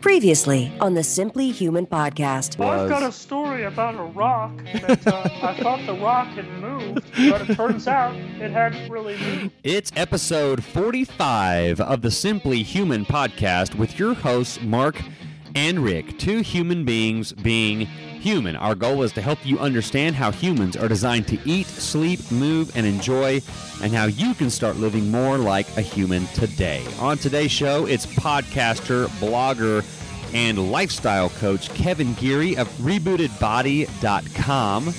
Previously on the Simply Human podcast. Well, I've got a story about a rock that uh, I thought the rock had moved, but it turns out it hadn't really moved. It's episode 45 of the Simply Human podcast with your hosts, Mark and Rick, two human beings being human. Our goal is to help you understand how humans are designed to eat, sleep, move, and enjoy, and how you can start living more like a human today. On today's show, it's podcaster, blogger, and lifestyle coach Kevin Geary of rebootedbody.com.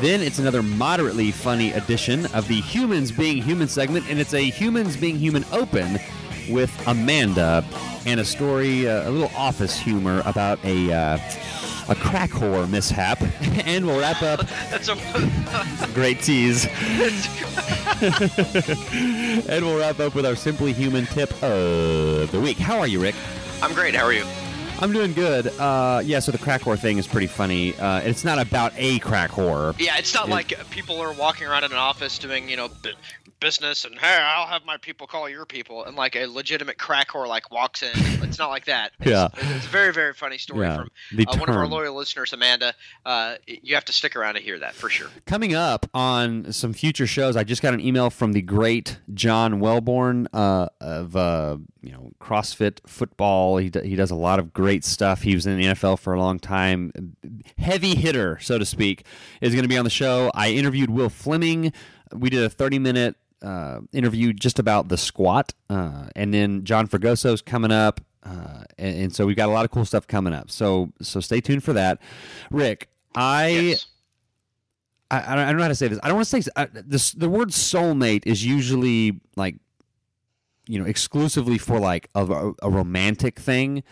Then it's another moderately funny edition of the Humans Being Human segment, and it's a Humans Being Human Open with Amanda and a story, uh, a little office humor about a uh, a crack whore mishap, and we'll wrap up. That's a Great tease. and we'll wrap up with our Simply Human tip of the week. How are you, Rick? I'm great. How are you? I'm doing good. Uh, yeah, so the crack whore thing is pretty funny. Uh, it's not about a crack whore. Yeah, it's not Yeah. like people are walking around in an office doing, you know, b- business and hey, I'll have my people call your people, and like a legitimate crack whore like walks in. It's not like that. It's, Yeah. it's a very very funny story Yeah, from uh, one of our loyal listeners, Amanda. Uh, you have to stick around to hear that for sure. Coming up on some future shows, I just got an email from the great John Welbourn uh, of uh, you know CrossFit football. He d- he does a lot of great stuff. He was in the NFL for a long time. Heavy hitter, so to speak, is going to be on the show. I interviewed Will Fleming. We did a thirty minute. Uh, interview just about the squat, uh, and then John Fragoso's coming up, uh, and, and so we've got a lot of cool stuff coming up. So so stay tuned for that. Rick, I Yes. I, I don't know how to say this. I don't want to say uh, this. The word soulmate is usually like, you know, exclusively for like a, a, romantic thing.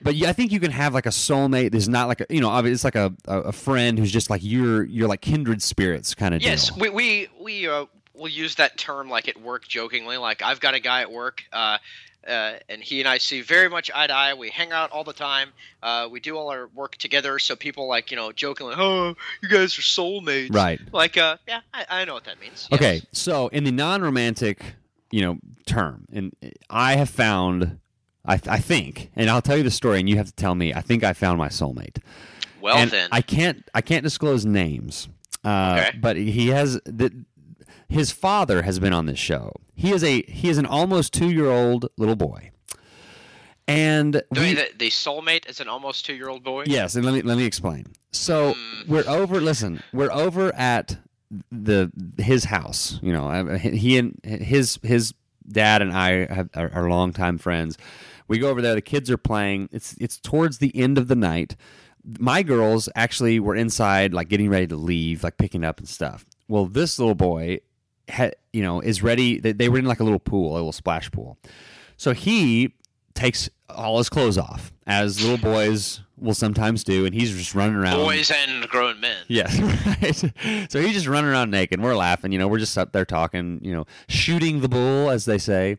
But I think you can have like a soulmate. There's not like a you know, it's like a, a, a friend who's just like you're you're like kindred spirits kind of Yes, deal. we we we uh, will use that term like at work jokingly. Like I've got a guy at work, uh, uh, and he and I see very much eye to eye. We hang out all the time. Uh, we do all our work together. So people like you know jokingly, oh, you guys are soulmates, Right. Like, uh, yeah, I, I know what that means. Okay, Yes. so in the non-romantic, you know, term, and I have found, I, I think, and I'll tell you the story, and you have to tell me. I think I found my soulmate. Well and then, I can't I can't disclose names. Uh, Okay. But he has the, his father has been on this show. He is a he is an almost two year old little boy, and we, the, the soulmate is an almost two year old boy. yes, and let me let me explain. So hmm. we're over. Listen, we're over at the his house. You know, he and his his dad and I have, are, are longtime friends. We go over there. The kids are playing. It's it's towards the end of the night. My girls actually were inside, like getting ready to leave, like picking up and stuff. Well, this little boy, you know, is ready. They, they were in like a little pool, a little splash pool. So he takes all his clothes off, as little boys will sometimes do, and he's just running around. Boys and grown men. Yes, right. So he's just running around naked. We're laughing, you know. We're just up there talking, you know, shooting the bull, as they say.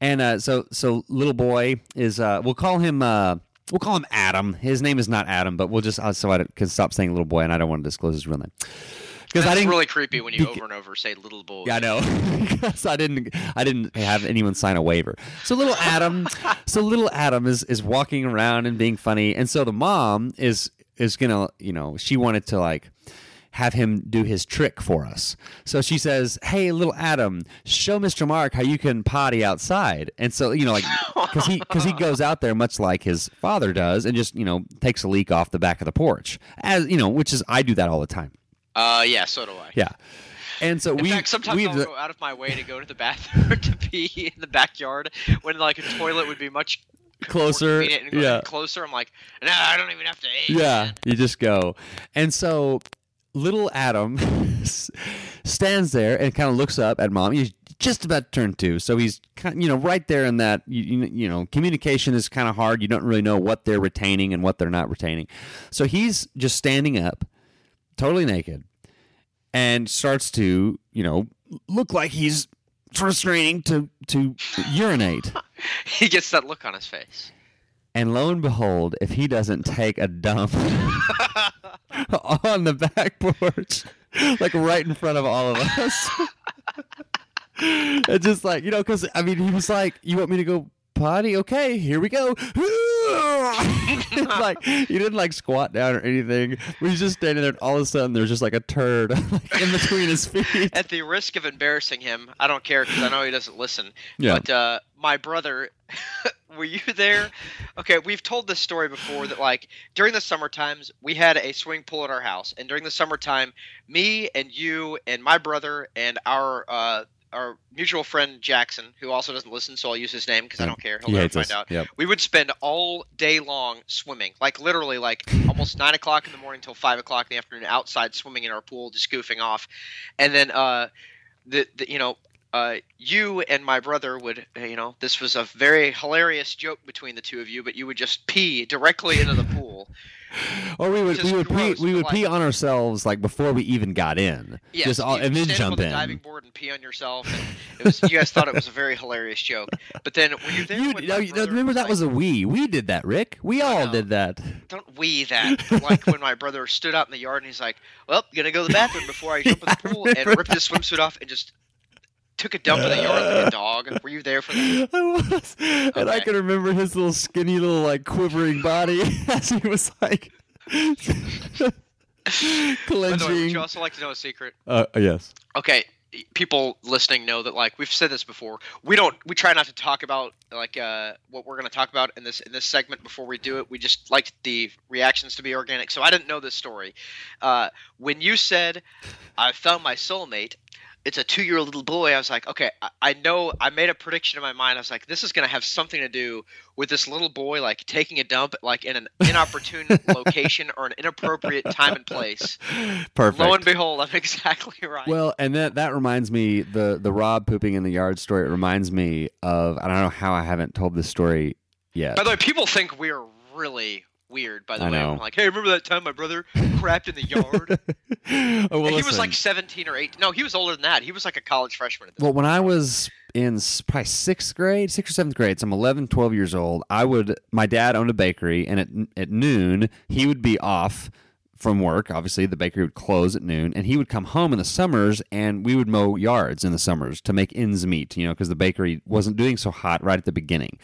And uh, so so little boy is uh, we'll call him uh, we'll call him Adam. His name is not Adam, but we'll just uh, so I can stop saying little boy, and I don't want to disclose his real name because I didn't really creepy when you Beca- over and over say little boy. Yeah, I know. because I didn't I didn't have anyone sign a waiver. So little Adam so little Adam is is walking around and being funny. And so the mom is is gonna, you know, she wanted to like have him do his trick for us. So she says, "Hey, little Adam, show Mr. Mark how you can potty outside." And so, you know, like cuz he cuz he goes out there much like his father does and just, you know, takes a leak off the back of the porch. As, you know, which is I do that all the time. Uh, yeah, so do I. Yeah. And so In we fact, sometimes I'll go out of my way to go to the bathroom to pee in the backyard when like a toilet would be much closer. Yeah. closer. I'm like, no, I don't even have to eat. Yeah, man." you just go. And so little Adam stands there and kind of looks up at mom. He's just about to turn two, so he's kind you know right there in that you, you know communication is kind of hard. You don't really know what they're retaining and what they're not retaining. So he's just standing up, totally naked, and starts to you know look like he's straining to to urinate. He gets that look on his face. And lo and behold, if he doesn't take a dump on the back porch, like right in front of all of us, it's just like, you know, because I mean, he was like, You want me to go potty? Okay, here we go. Like, he didn't like squat down or anything. He's just standing there, and all of a sudden, there's just like a turd like, in between his feet. At the risk of embarrassing him, I don't care because I know he doesn't listen. Yeah. But uh, my brother, were you there? Okay, we've told this story before that like during the summer times we had a swimming pool at our house, and during the summertime, me and you and my brother and our uh, our mutual friend Jackson, who also doesn't listen, so I'll use his name because I don't care. He'll He never find us. out. Yep. We would spend all day long swimming, like literally, like almost nine o'clock in the morning till five o'clock in the afternoon, outside swimming in our pool, just goofing off, and then uh, the, the you know. Uh, you and my brother would, you know, this was a very hilarious joke between the two of you, but you would just pee directly into the pool. Or we would we would gross, pee we would like- pee on ourselves like before we even got in. Yes, just all, and then jump on the in. diving board and pee on yourself. And it was you guys thought it was a very hilarious joke, but then were you there? You, when no, my you- no, remember that like- was a we. We did that, Rick. We all know. did that. Don't we that? Like when my brother stood out in the yard and he's like, "Well, gonna go to the bathroom before I jump in the pool," and ripped his swimsuit off and just took a dump in the yard like a dog. Were you there for that? I was, and I can remember his little skinny little like quivering body as he was like way, would you also like to know a secret? Uh, yes. okay people listening know that like we've said this before we don't we try not to talk about like uh what we're going to talk about in this in this segment before we do it we just like the reactions to be organic so i didn't know this story uh when you said i found my soulmate it's a two-year-old little boy i was like okay I, I know i made a prediction in my mind i was like this is going to have something to do with this little boy like taking a dump like in an inopportune location or an inappropriate time and place Perfect. lo and behold i'm exactly right Well, and that that reminds me the the Rob pooping in the yard story. It reminds me of I don't know how I haven't told this story yet. By the way, people think we're really weird. By the I way, know. I'm like, hey, remember that time my brother crapped in the yard? oh, well, And he was like 17 or 8. No, he was older than that. He was like a college freshman. At this Well, when I was in probably sixth grade, sixth or seventh grade, so I'm 11, 12 years old, I would, my dad owned a bakery, and at, at noon, he would be off from work. Obviously, the bakery would close at noon, and he would come home in the summers, and we would mow yards in the summers to make ends meet, you know, because the bakery wasn't doing so hot right at the beginning.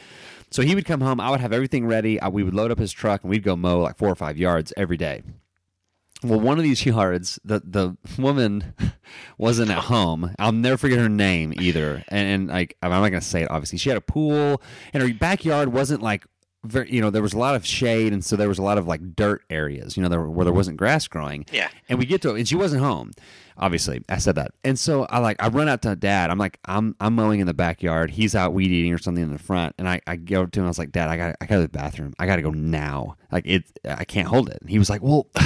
So he would come home, I would have everything ready, uh, we would load up his truck, and we'd go mow like four or five yards every day. Well, one of these yards, the the woman wasn't at home. I'll never forget her name either. And, and like, I'm not to say it. Obviously, she had a pool, and her backyard wasn't like very. You know, there was a lot of shade, and so there was a lot of like dirt areas. You know, there, where there wasn't grass growing. Yeah. And we get to, and she wasn't home. Obviously, I said that, and so I like I run out to dad. I'm like I'm I'm mowing in the backyard. He's out weed eating or something in the front, and I, I go to him. I was like, Dad, I got I got to the bathroom. I got to go now. Like it, I can't hold it. And he was like, Well,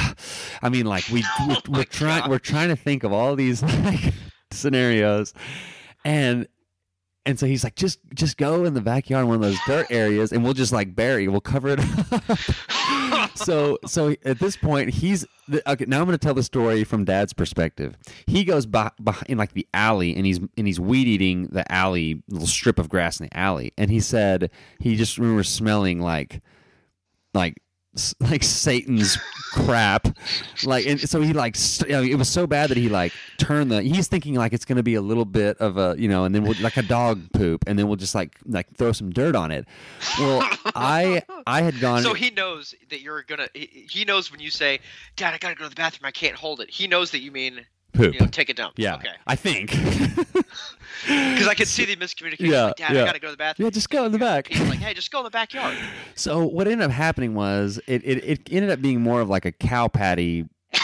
I mean, like we we're, we're trying we're trying to think of all these like scenarios, and And so he's like, just just go in the backyard one of those dirt areas, and we'll just like bury, we'll cover it up. so so at this point, he's okay. Now I'm going to tell the story from Dad's perspective. He goes by, by in like the alley, and he's and he's weed eating the alley little strip of grass in the alley, and he said he just remembers smelling like like like Satan's crap. Like, and so he like it was so bad that he like turned the. He's thinking like it's to be a little bit of a you know, and then we'll like a dog poop, and then we'll just like like throw some dirt on it. Well, I I had gone. So he knows that you're gonna. He knows when you say, "Dad, I gotta go to the bathroom. I can't hold it." He knows that you mean Poop. You know, take a dump. yeah, Okay. I think. Because I could see the miscommunication. Yeah, like, Dad, yeah. I gotta go to the bathroom. yeah, just go in the back. He's like, "Hey, just go in the backyard." So what ended up happening was it, it, it ended up being more of like a cow patty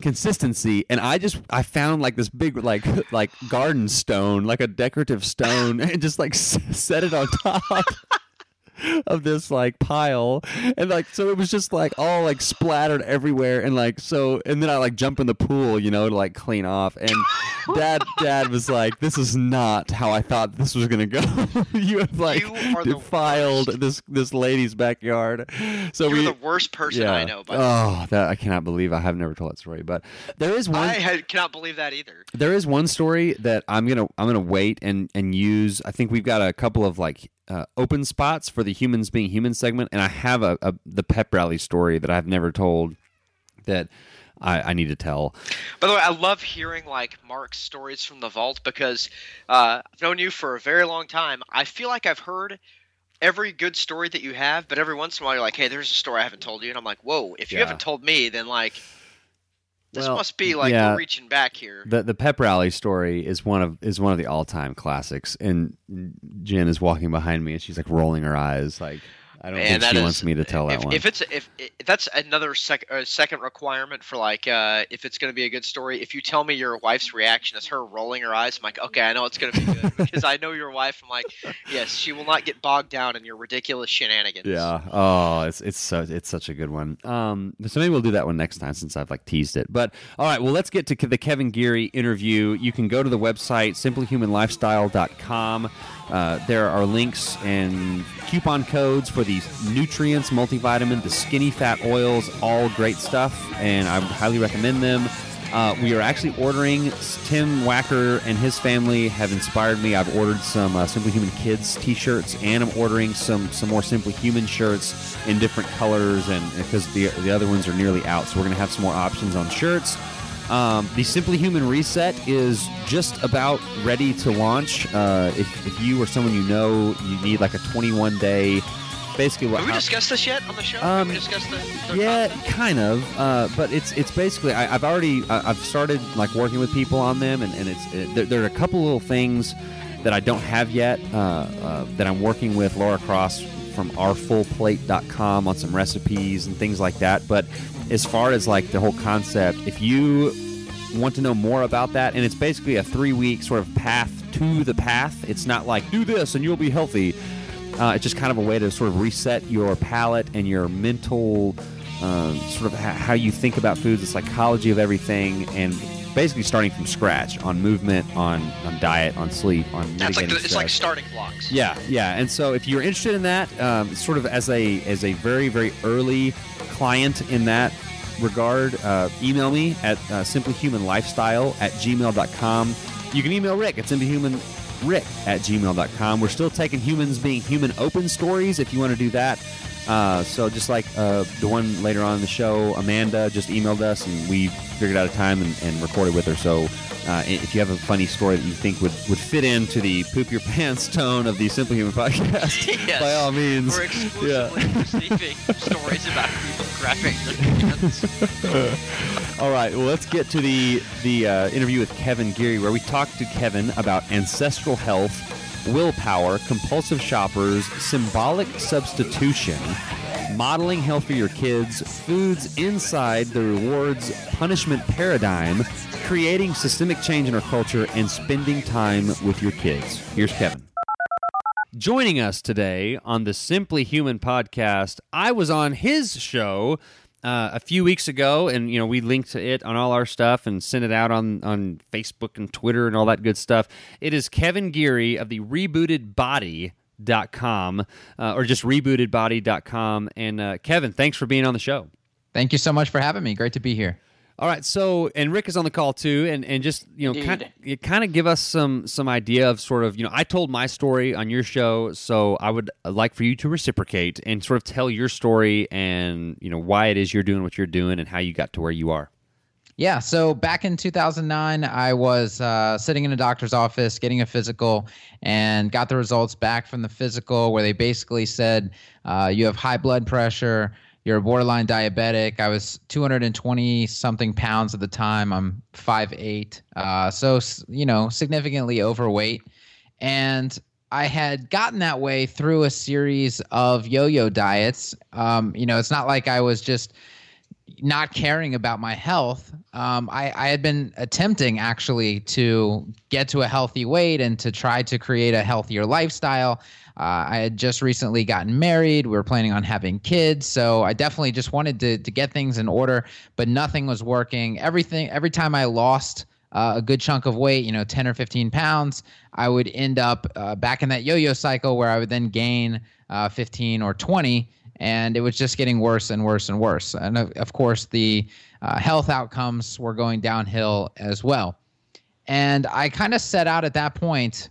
consistency and i just i found like this big like like garden stone like a decorative stone and just like s- set it on top of this like pile. And like so it was just like all like splattered everywhere. And like so and then i like jump in the pool you know to like clean off. And dad dad was like this is not how i thought this was gonna go. You have like You defiled this this lady's backyard. So You're we the worst person I know. But oh that i cannot believe i have never told that story. But there is one I had, cannot believe that either. there is one story that I'm gonna I'm gonna wait and and use. I think we've got a couple of like uh, open spots for the humans being human segment, and I have a, a the pep rally story that I've never told that I, I need to tell. By the way, I love hearing like Mark's stories from the vault because uh, I've known you for a very long time. I feel like I've heard every good story that you have, but every once in a while you're like, "Hey, there's a story I haven't told you," and I'm like, "Whoa! If you Yeah. haven't told me, then like this Well, must be like yeah. we're reaching back here." The the pep rally story is one of is one of the all time classics, and Jen is walking behind me and she's like rolling her eyes, like I don't Man, think she is- wants me to tell if, that one. If it's if, if that's another sec, uh, second requirement for like uh, if it's going to be a good story, if you tell me your wife's reaction is her rolling her eyes, I'm like, okay, I know it's going to be good because I know your wife. I'm like, yes, she will not get bogged down in your ridiculous shenanigans. Yeah. Oh, it's it's so it's such a good one. Um, so maybe we'll do that one next time since I've like teased it. But all right, well, let's get to the Kevin Geary interview. You can go to the website simplyhumanlifestyle.com. Uh, there are links and coupon codes for these nutreince, multivitamin, the SkinnyFat oils, all great stuff, and I would highly recommend them. Uh, we are actually ordering. Tim Wacker and his family have inspired me. I've ordered some uh, Simply Human Kids T-shirts, and I'm ordering some some more Simply Human shirts in different colors, and because the the other ones are nearly out, so we're gonna have some more options on shirts. Um, the Simply Human Reset is just about ready to launch. Uh, if, if you or someone you know you need like a 21 day, basically what Have we discussed this yet on the show? Um, Have we discussed the, yeah, content? kind of. Uh, but it's it's basically I, I've already I, I've started like working with people on them, and, and it's it, there, there are a couple little things that I don't have yet uh, uh, that I'm working with Laura Cross from ourfullplate.com on some recipes and things like that. But as far as like the whole concept, if you want to know more about that, and it's basically a three week sort of path to the path. It's not like do this and you'll be healthy. Uh, it's just kind of a way to sort of reset your palate and your mental, um, sort of ha- how you think about foods, the psychology of everything, and basically starting from scratch on movement, on on diet, on sleep, on That's like the, it's like starting blocks. Yeah, yeah. And so if you're interested in that, um, sort of as a as a very very early client in that regard, uh, email me at uh, simplyhumanlifestyle at gmail.com. You can email Rick at simplyhumanrick at gmail.com. We're still taking humans being human open stories if you want to do that. Uh, so just like uh, the one later on in the show, Amanda just emailed us and we figured out a time and, and recorded with her. So uh, if you have a funny story that you think would, would fit into the poop your pants tone of the Simple Human podcast, Yes. by all means. We're exclusively receiving stories about people crapping their pants. All right, well, let's get to the the uh, interview with Kevin Geary, where we talked to Kevin about ancestral health, willpower, compulsive shoppers, symbolic substitution, modeling health for your kids, foods inside the rewards punishment paradigm, creating systemic change in our culture, and spending time with your kids. Here's Kevin. Joining us today on the Simply Human podcast, I was on his show uh, a few weeks ago, and you know we linked to it on all our stuff and sent it out on on Facebook and Twitter and all that good stuff. It is Kevin Geary of the Rebooted Body dot com uh, or just rebootedbody.com and uh, kevin thanks for being on the show. Thank you so much for having me. Great to be here all right, so and Rick is on the call too, and and just you know, kind of, kind of give us some some idea of sort of you know, I told my story on your show, so I would like for you to reciprocate and sort of tell your story and you know why it is you're doing what you're doing and how you got to where you are. Yeah, so back in 2009, I was uh, sitting in a doctor's office getting a physical and got the results back from the physical where they basically said uh, you have high blood pressure you're a borderline diabetic. I was 220 something pounds at the time. I'm 5'8, uh, so you know, significantly overweight, and I had gotten that way through a series of yo-yo diets. Um, you know, it's not like I was just not caring about my health. Um, I, I had been attempting actually to get to a healthy weight and to try to create a healthier lifestyle. Uh, I had just recently gotten married. We were planning on having kids, so I definitely just wanted to to get things in order. But nothing was working. Everything every time I lost uh, a good chunk of weight, you know, 10 or 15 pounds, I would end up uh, back in that yo yo cycle where I would then gain uh, 15 or 20. And it was just getting worse and worse and worse. And of, of course, the uh, health outcomes were going downhill as well. And I kind of set out at that point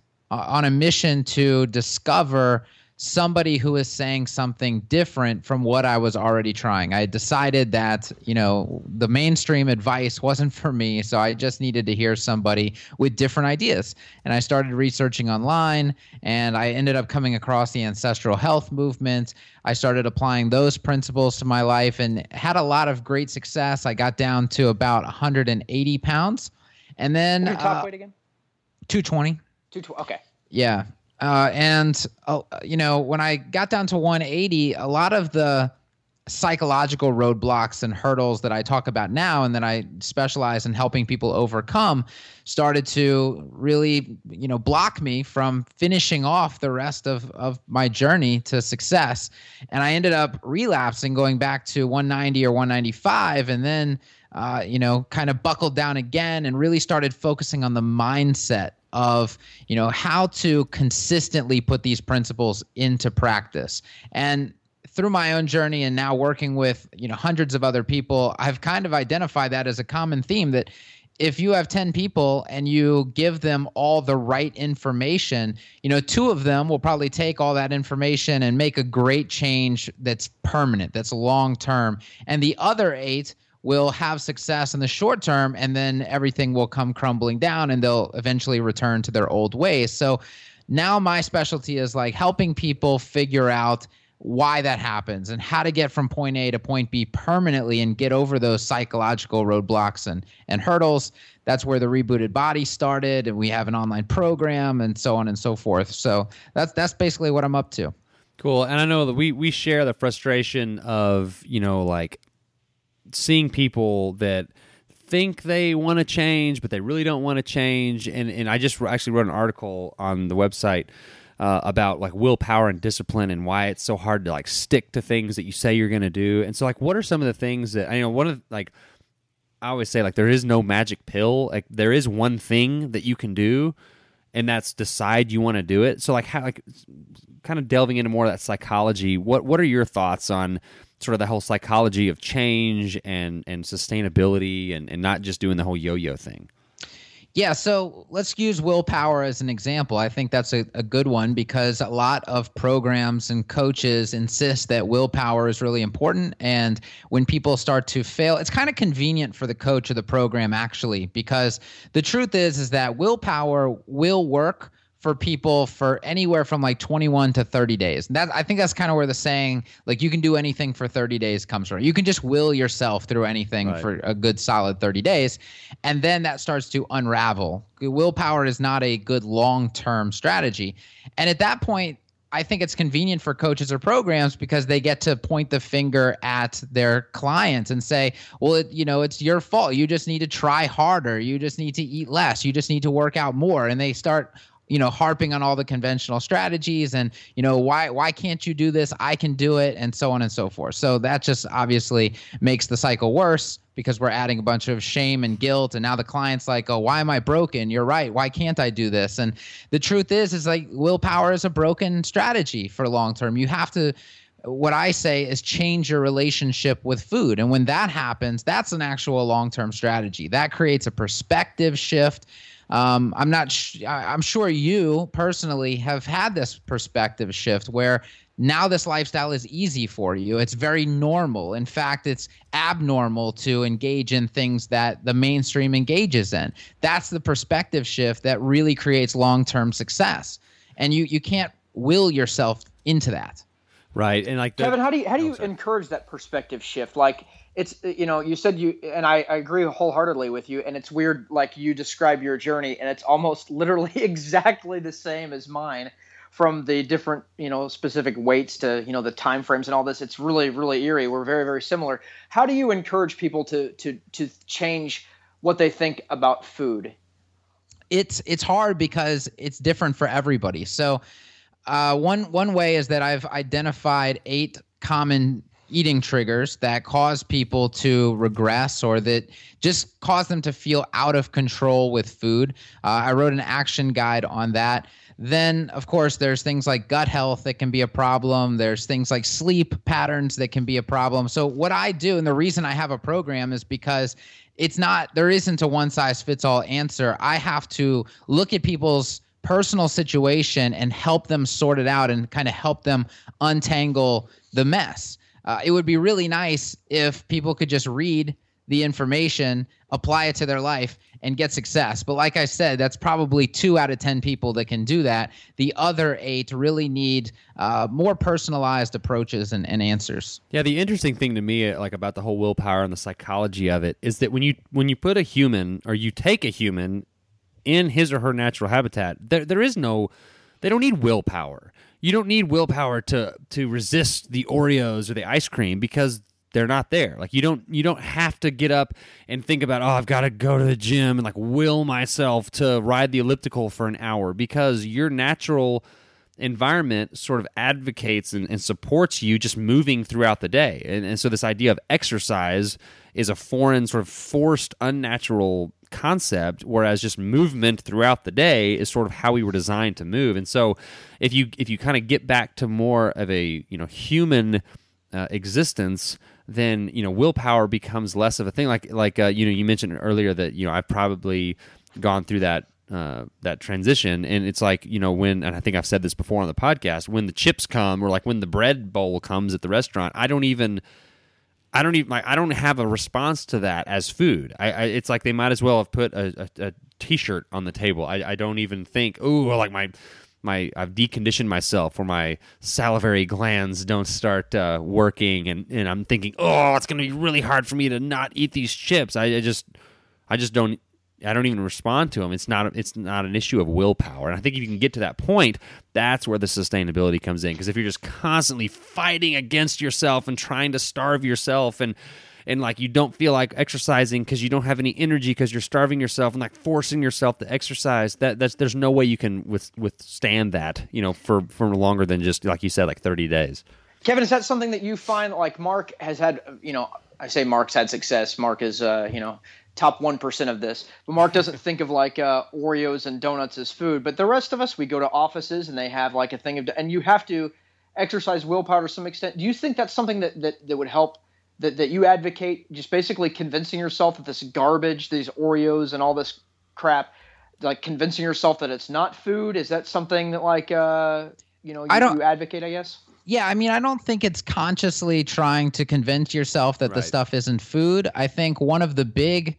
on a mission to discover somebody who is saying something different from what I was already trying. I decided that, you know, the mainstream advice wasn't for me, so I just needed to hear somebody with different ideas. And I started researching online and I ended up coming across the ancestral health movement. I started applying those principles to my life and had a lot of great success. I got down to about 180 pounds. And then Your top uh, weight again? 220. Okay. Yeah. Uh, and uh, you know, when I got down to 180, a lot of the psychological roadblocks and hurdles that I talk about now and that I specialize in helping people overcome started to really, you know, block me from finishing off the rest of, of my journey to success. And I ended up relapsing, going back to 190 or 195, and then, uh, you know, kind of buckled down again and really started focusing on the mindset of you know how to consistently put these principles into practice. And through my own journey and now working with you know hundreds of other people i've kind of identified that as a common theme that if you have 10 people and you give them all the right information you know two of them will probably take all that information and make a great change that's permanent that's long term and the other eight will have success in the short term and then everything will come crumbling down and they'll eventually return to their old ways. So now my specialty is like helping people figure out why that happens and how to get from point A to point B permanently and get over those psychological roadblocks and and hurdles. That's where the rebooted body started and we have an online program and so on and so forth. So that's that's basically what I'm up to. Cool. And I know that we we share the frustration of, you know, like seeing people that think they want to change, but they really don't want to change. And and I just actually wrote an article on the website uh, about like willpower and discipline and why it's so hard to like stick to things that you say you're going to do. And so like, what are some of the things that I you know? One of like I always say like there is no magic pill. Like there is one thing that you can do, and that's decide you want to do it. So like how like kind of delving into more of that psychology. What what are your thoughts on sort of the whole psychology of change and and sustainability and, and not just doing the whole yo-yo thing yeah, so let's use willpower as an example. I think that's a, a good one because a lot of programs and coaches insist that willpower is really important. And when people start to fail, it's kind of convenient for the coach or the program actually, because the truth is is that willpower will work for people for anywhere from like 21 to 30 days. And that I think that's kind of where the saying like you can do anything for 30 days comes from. You can just will yourself through anything right. for a good solid 30 days and then that starts to unravel. Willpower is not a good long-term strategy. And at that point I think it's convenient for coaches or programs because they get to point the finger at their clients and say, "Well, it, you know, it's your fault. You just need to try harder. You just need to eat less. You just need to work out more." And they start you know harping on all the conventional strategies and you know why why can't you do this i can do it and so on and so forth so that just obviously makes the cycle worse because we're adding a bunch of shame and guilt and now the client's like oh why am i broken you're right why can't i do this and the truth is is like willpower is a broken strategy for long term you have to what I say is change your relationship with food. And when that happens, that's an actual long term strategy. That creates a perspective shift. Um, I'm not. Sh- I'm sure you personally have had this perspective shift where now this lifestyle is easy for you. It's very normal. In fact, it's abnormal to engage in things that the mainstream engages in. That's the perspective shift that really creates long-term success. And you you can't will yourself into that. Right. And like the, Kevin, how do you how do you oh, encourage that perspective shift? Like it's you know you said you and I, I agree wholeheartedly with you and it's weird like you describe your journey and it's almost literally exactly the same as mine from the different you know specific weights to you know the time frames and all this. It's really really eerie. We're very very similar. How do you encourage people to to to change what they think about food? It's it's hard because it's different for everybody. So uh, one one way is that I've identified eight common eating triggers that cause people to regress or that just cause them to feel out of control with food. Uh, I wrote an action guide on that. Then, of course, there's things like gut health that can be a problem. There's things like sleep patterns that can be a problem. So, what I do, and the reason I have a program is because it's not, there isn't a one size fits all answer. I have to look at people's personal situation and help them sort it out and kind of help them untangle the mess. Uh, it would be really nice if people could just read the information, apply it to their life, and get success. But like I said, that's probably two out of 10 people that can do that. The other eight really need uh, more personalized approaches and, and answers. Yeah, the interesting thing to me, like about the whole willpower and the psychology of it, is that when you when you put a human or you take a human in his or her natural habitat, there there is no they don't need willpower. You don't need willpower to to resist the Oreos or the ice cream because they're not there. Like you don't you don't have to get up and think about, "Oh, I've got to go to the gym and like will myself to ride the elliptical for an hour" because your natural environment sort of advocates and, and, supports you just moving throughout the day. And, and so this idea of exercise is a foreign, sort of forced, unnatural concept whereas just movement throughout the day is sort of how we were designed to move. And so if you if you kind of get back to more of a you know human uh, existence then you know willpower becomes less of a thing. Like like uh, you know you mentioned earlier that you know I've probably gone through that uh, that transition. And it's like you know when and I think I've said this before on the podcast when the chips come or like when the bread bowl comes at the restaurant I don't even I don't even I don't have a response to that as food. I, I it's like they might as well have put a, a, a t-shirt on the table. I, I don't even think oh like my my I've deconditioned myself where my salivary glands don't start uh, working and, and I'm thinking oh it's gonna be really hard for me to not eat these chips. I, I just I just don't I don't even respond to them. It's not it's not an issue of willpower. And I think if you can get to that point, that's where the sustainability comes in. Because if you're just constantly fighting against yourself and trying to starve yourself and and like you don't feel like exercising because you don't have any energy because you're starving yourself and like forcing yourself to exercise that that's there's no way you can with, withstand that you know for for longer than just like you said like 30 days kevin is that something that you find like mark has had you know i say mark's had success mark is uh you know top 1% of this. But Mark doesn't think of like uh, Oreos and donuts as food. But the rest of us, we go to offices and they have like a thing of, and you have to exercise willpower to some extent. Do you think that's something that, that, that would help? That, that you advocate just basically convincing yourself that this garbage, these Oreos and all this crap, like convincing yourself that it's not food. Is that something that like uh, you know you, I don't, you advocate? I guess. Yeah, I mean, I don't think it's consciously trying to convince yourself that right. the stuff isn't food. I think one of the big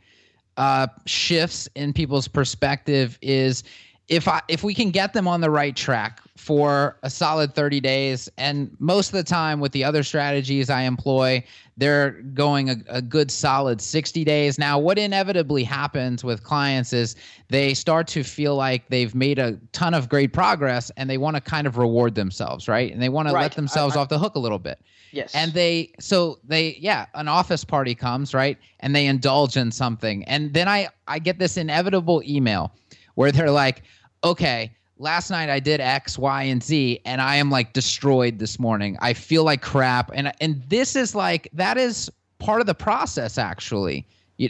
uh, shifts in people's perspective is if I if we can get them on the right track for a solid 30 days and most of the time with the other strategies I employ they're going a, a, good solid 60 days now what inevitably happens with clients is they start to feel like they've made a ton of great progress and they want to kind of reward themselves right and they want to let themselves I, I, off the hook a little bit Yes. And they so they yeah, an office party comes, right? And they indulge in something. And then I I get this inevitable email where they're like, "Okay, last night I did X, Y, and Z, and I am like destroyed this morning. I feel like crap, and and this is like that is part of the process actually.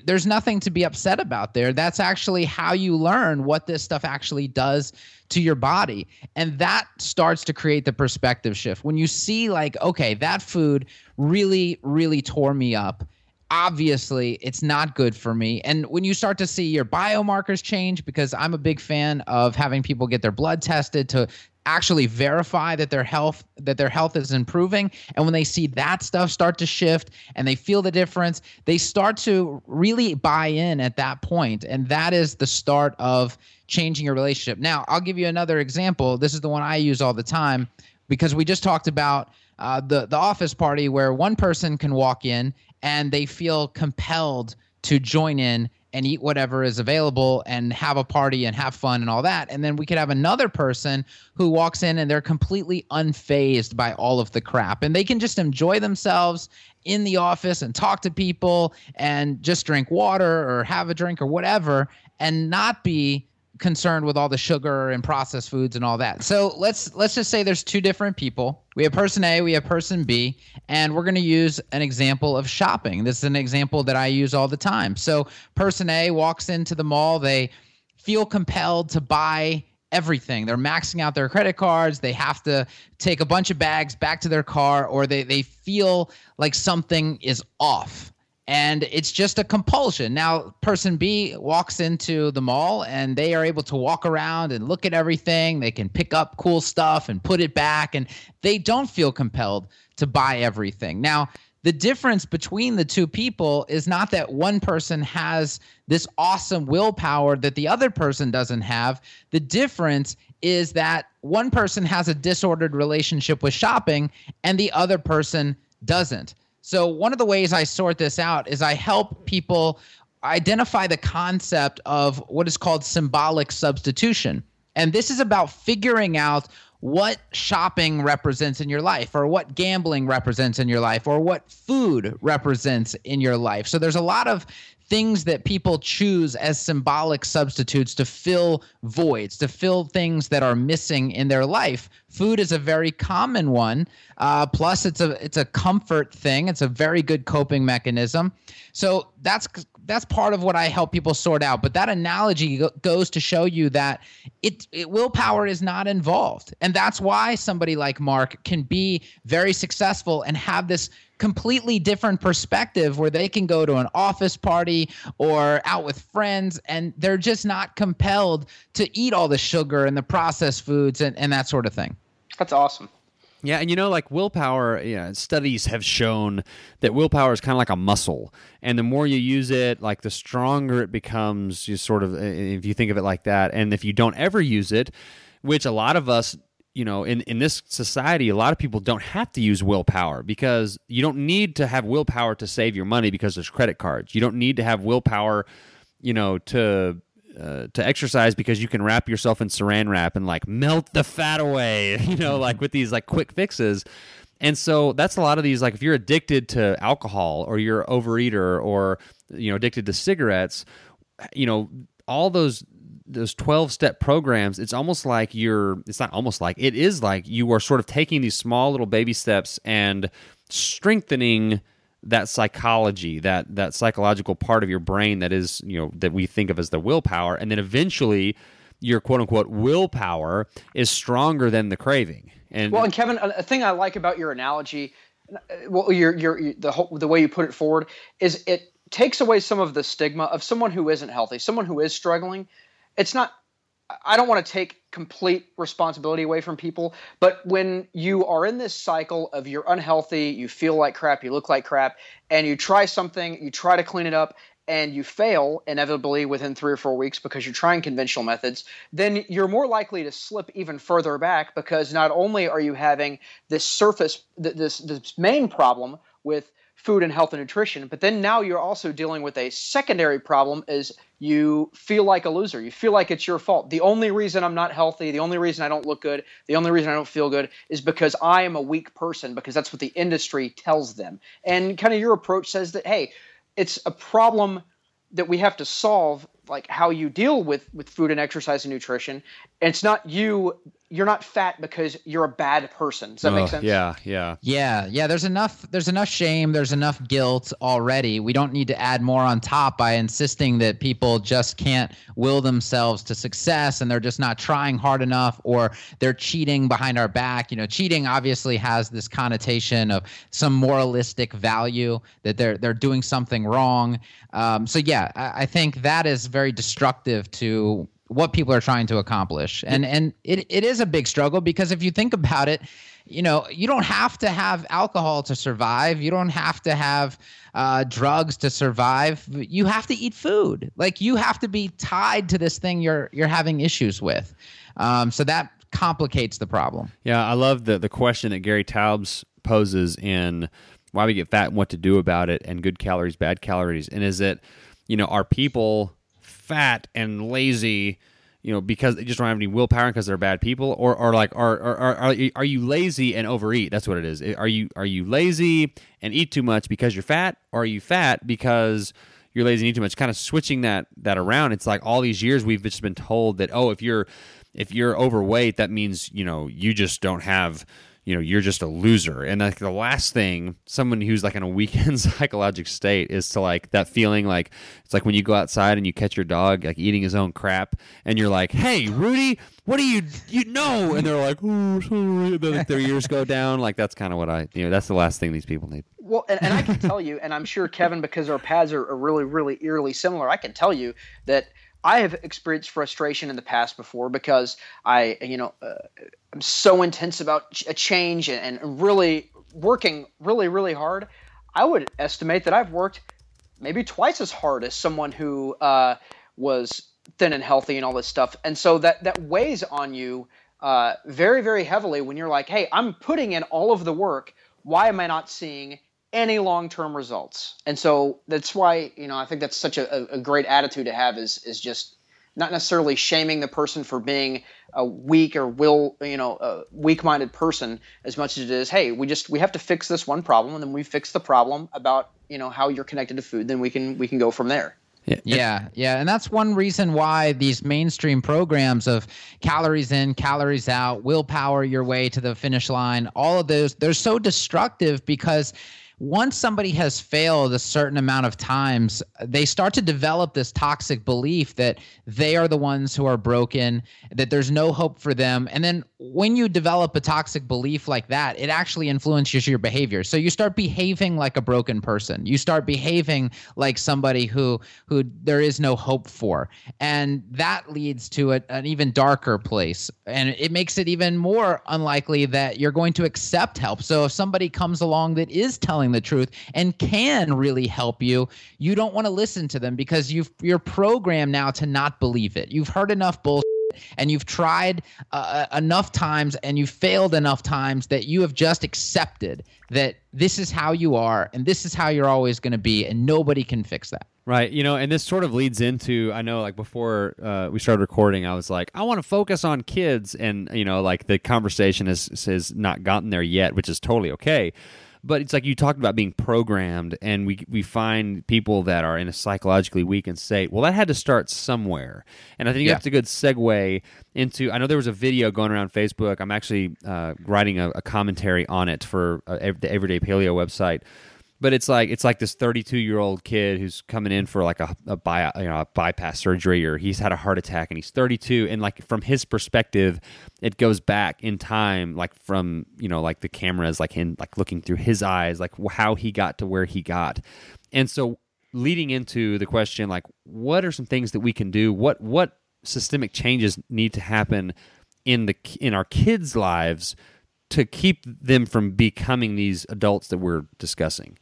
There's nothing to be upset about there. That's actually how you learn what this stuff actually does to your body. And that starts to create the perspective shift. When you see, like, okay, that food really, really tore me up obviously it's not good for me. And when you start to see your biomarkers change, because I'm a big fan of having people get their blood tested to actually verify that their health that their health is improving. And when they see that stuff start to shift and they feel the difference they start to really buy in at that point. And that is the start of changing your relationship. Now i'll give you another example. This is the one i use all the time because we just talked about uh, the the office party where one person can walk in and they feel compelled to join in and eat whatever is available and have a party and have fun and all that. And then we could have another person who walks in and they're completely unfazed by all of the crap and they can just enjoy themselves in the office and talk to people and just drink water or have a drink or whatever and not be concerned with all the sugar and processed foods and all that. So let's let's just say there's two different people. We have person A, we have person B, and we're going to use an example of shopping. This is an example that I use all the time. So person A walks into the mall, they feel compelled to buy everything. They're maxing out their credit cards. They have to take a bunch of bags back to their car or they they feel like something is off and it's just a compulsion. Now, person B walks into the mall and they are able to walk around and look at everything. They can pick up cool stuff and put it back, and they don't feel compelled to buy everything. Now, the difference between the two people is not that one person has this awesome willpower that the other person doesn't have. The difference is that one person has a disordered relationship with shopping and the other person doesn't. So, one of the ways I sort this out is I help people identify the concept of what is called symbolic substitution. And this is about figuring out what shopping represents in your life, or what gambling represents in your life, or what food represents in your life. So, there's a lot of things that people choose as symbolic substitutes to fill voids, to fill things that are missing in their life. Food is a very common one. Uh, plus, it's a it's a comfort thing. It's a very good coping mechanism. So that's that's part of what I help people sort out. But that analogy goes to show you that it, it, willpower is not involved, and that's why somebody like Mark can be very successful and have this completely different perspective where they can go to an office party or out with friends and they're just not compelled to eat all the sugar and the processed foods and, and that sort of thing. That's awesome. Yeah, and you know, like willpower, yeah, studies have shown that willpower is kind of like a muscle, and the more you use it, like the stronger it becomes. You sort of, if you think of it like that, and if you don't ever use it, which a lot of us, you know, in in this society, a lot of people don't have to use willpower because you don't need to have willpower to save your money because there's credit cards. You don't need to have willpower, you know, to uh, to exercise because you can wrap yourself in saran wrap and like melt the fat away, you know, like with these like quick fixes. And so that's a lot of these like if you're addicted to alcohol or you're overeater or you know addicted to cigarettes, you know, all those those 12 step programs, it's almost like you're it's not almost like it is like you are sort of taking these small little baby steps and strengthening that psychology, that that psychological part of your brain that is, you know, that we think of as the willpower, and then eventually your quote unquote willpower is stronger than the craving. And well, and Kevin, a thing I like about your analogy, uh, well, your your the whole, the way you put it forward is it takes away some of the stigma of someone who isn't healthy, someone who is struggling. It's not I don't want to take complete responsibility away from people, but when you are in this cycle of you're unhealthy, you feel like crap, you look like crap, and you try something, you try to clean it up, and you fail inevitably within three or four weeks because you're trying conventional methods, then you're more likely to slip even further back because not only are you having this surface, this, this main problem with food and health and nutrition, but then now you're also dealing with a secondary problem is you feel like a loser. You feel like it's your fault. The only reason I'm not healthy, the only reason I don't look good, the only reason I don't feel good is because I am a weak person because that's what the industry tells them. And kind of your approach says that hey, it's a problem that we have to solve like how you deal with with food and exercise and nutrition. and It's not you you're not fat because you're a bad person. Does that Oh, make sense? Yeah, yeah. Yeah, yeah. There's enough. There's enough shame. There's enough guilt already. We don't need to add more on top by insisting that people just can't will themselves to success and they're just not trying hard enough or they're cheating behind our back. You know, cheating obviously has this connotation of some moralistic value that they're they're doing something wrong. Um, so yeah, I, I think that is very destructive to what people are trying to accomplish. And and it, it is a big struggle because if you think about it, you know, you don't have to have alcohol to survive. You don't have to have uh, drugs to survive. You have to eat food. Like you have to be tied to this thing you're you're having issues with. Um, so that complicates the problem. Yeah, I love the the question that Gary Taubes poses in why we get fat and what to do about it, and good calories, bad calories, and is it, you know, are people fat and lazy, you know, because they just don't have any willpower because they're bad people, or or like are are are are you- are you lazy and overeat? That's what it is. Are you are you lazy and eat too much because you're fat, or are you fat because you're lazy and eat too much? Kind of switching that that around. It's like all these years we've just been told that oh, if you're if you're overweight, that means you know you just don't have you know you're just a loser. And like the last thing, someone who's like in a weakened psychological state is to like that feeling like it's like when you go outside and you catch your dog like eating his own crap, and you're like, hey Rudy, what do you you know? And they're like, oh sorry. Their ears go down. Like that's kind of what I you know that's the last thing these people need. Well, and, and I can tell you, and I'm sure Kevin, because our paths are, are really, really eerily similar, I can tell you that I have experienced frustration in the past before because I, you know, uh, I'm so intense about a change and, and really working really, really hard. I would estimate that I've worked maybe twice as hard as someone who uh, was thin and healthy and all this stuff, and so that that weighs on you uh, very, very heavily when you're like, hey, I'm putting in all of the work. Why am I not seeing any long-term results? And so that's why you know I think that's such a, a great attitude to have is is just not necessarily shaming the person for being a weak or will you know a weak-minded person as much as it is hey we just we have to fix this one problem and then we fix the problem about you know how you're connected to food then we can we can go from there. Yeah, yeah, and that's one reason why these mainstream programs of calories in, calories out, willpower your way to the finish line, all of those, they're so destructive because once somebody has failed a certain amount of times, they start to develop this toxic belief that they are the ones who are broken, that there's no hope for them. And then when you develop a toxic belief like that, it actually influences your behavior. So you start behaving like a broken person. You start behaving like somebody who who there is no hope for. And that leads to a, an even darker place. And it makes it even more unlikely that you're going to accept help. So if somebody comes along that is telling the truth and can really help you, you don't want to listen to them because you've you're programmed now to not believe it. You've heard enough bullshit and you've tried uh, enough times and you've failed enough times that you have just accepted that this is how you are and this is how you're always going to be and nobody can fix that. Right. You know, and this sort of leads into I know like before uh, we started recording, I was like, I want to focus on kids, and you know, like the conversation has has not gotten there yet, which is totally okay. But it's like you talked about being programmed, and we we find people that are in a psychologically weakened state. Well, that had to start somewhere, and I think Yeah. that's a good segue into. I know there was a video going around Facebook. I'm actually uh, writing a, a commentary on it for uh, the Everyday Paleo website but it's like it's like this 32 year old kid who's coming in for like a, a, you know, a bypass surgery or he's had a heart attack and he's 32 and like from his perspective it goes back in time like from you know like the cameras like in like looking through his eyes like how he got to where he got. And so leading into the question like what are some things that we can do? What what systemic changes need to happen in the in our kids lives to keep them from becoming these adults that we're discussing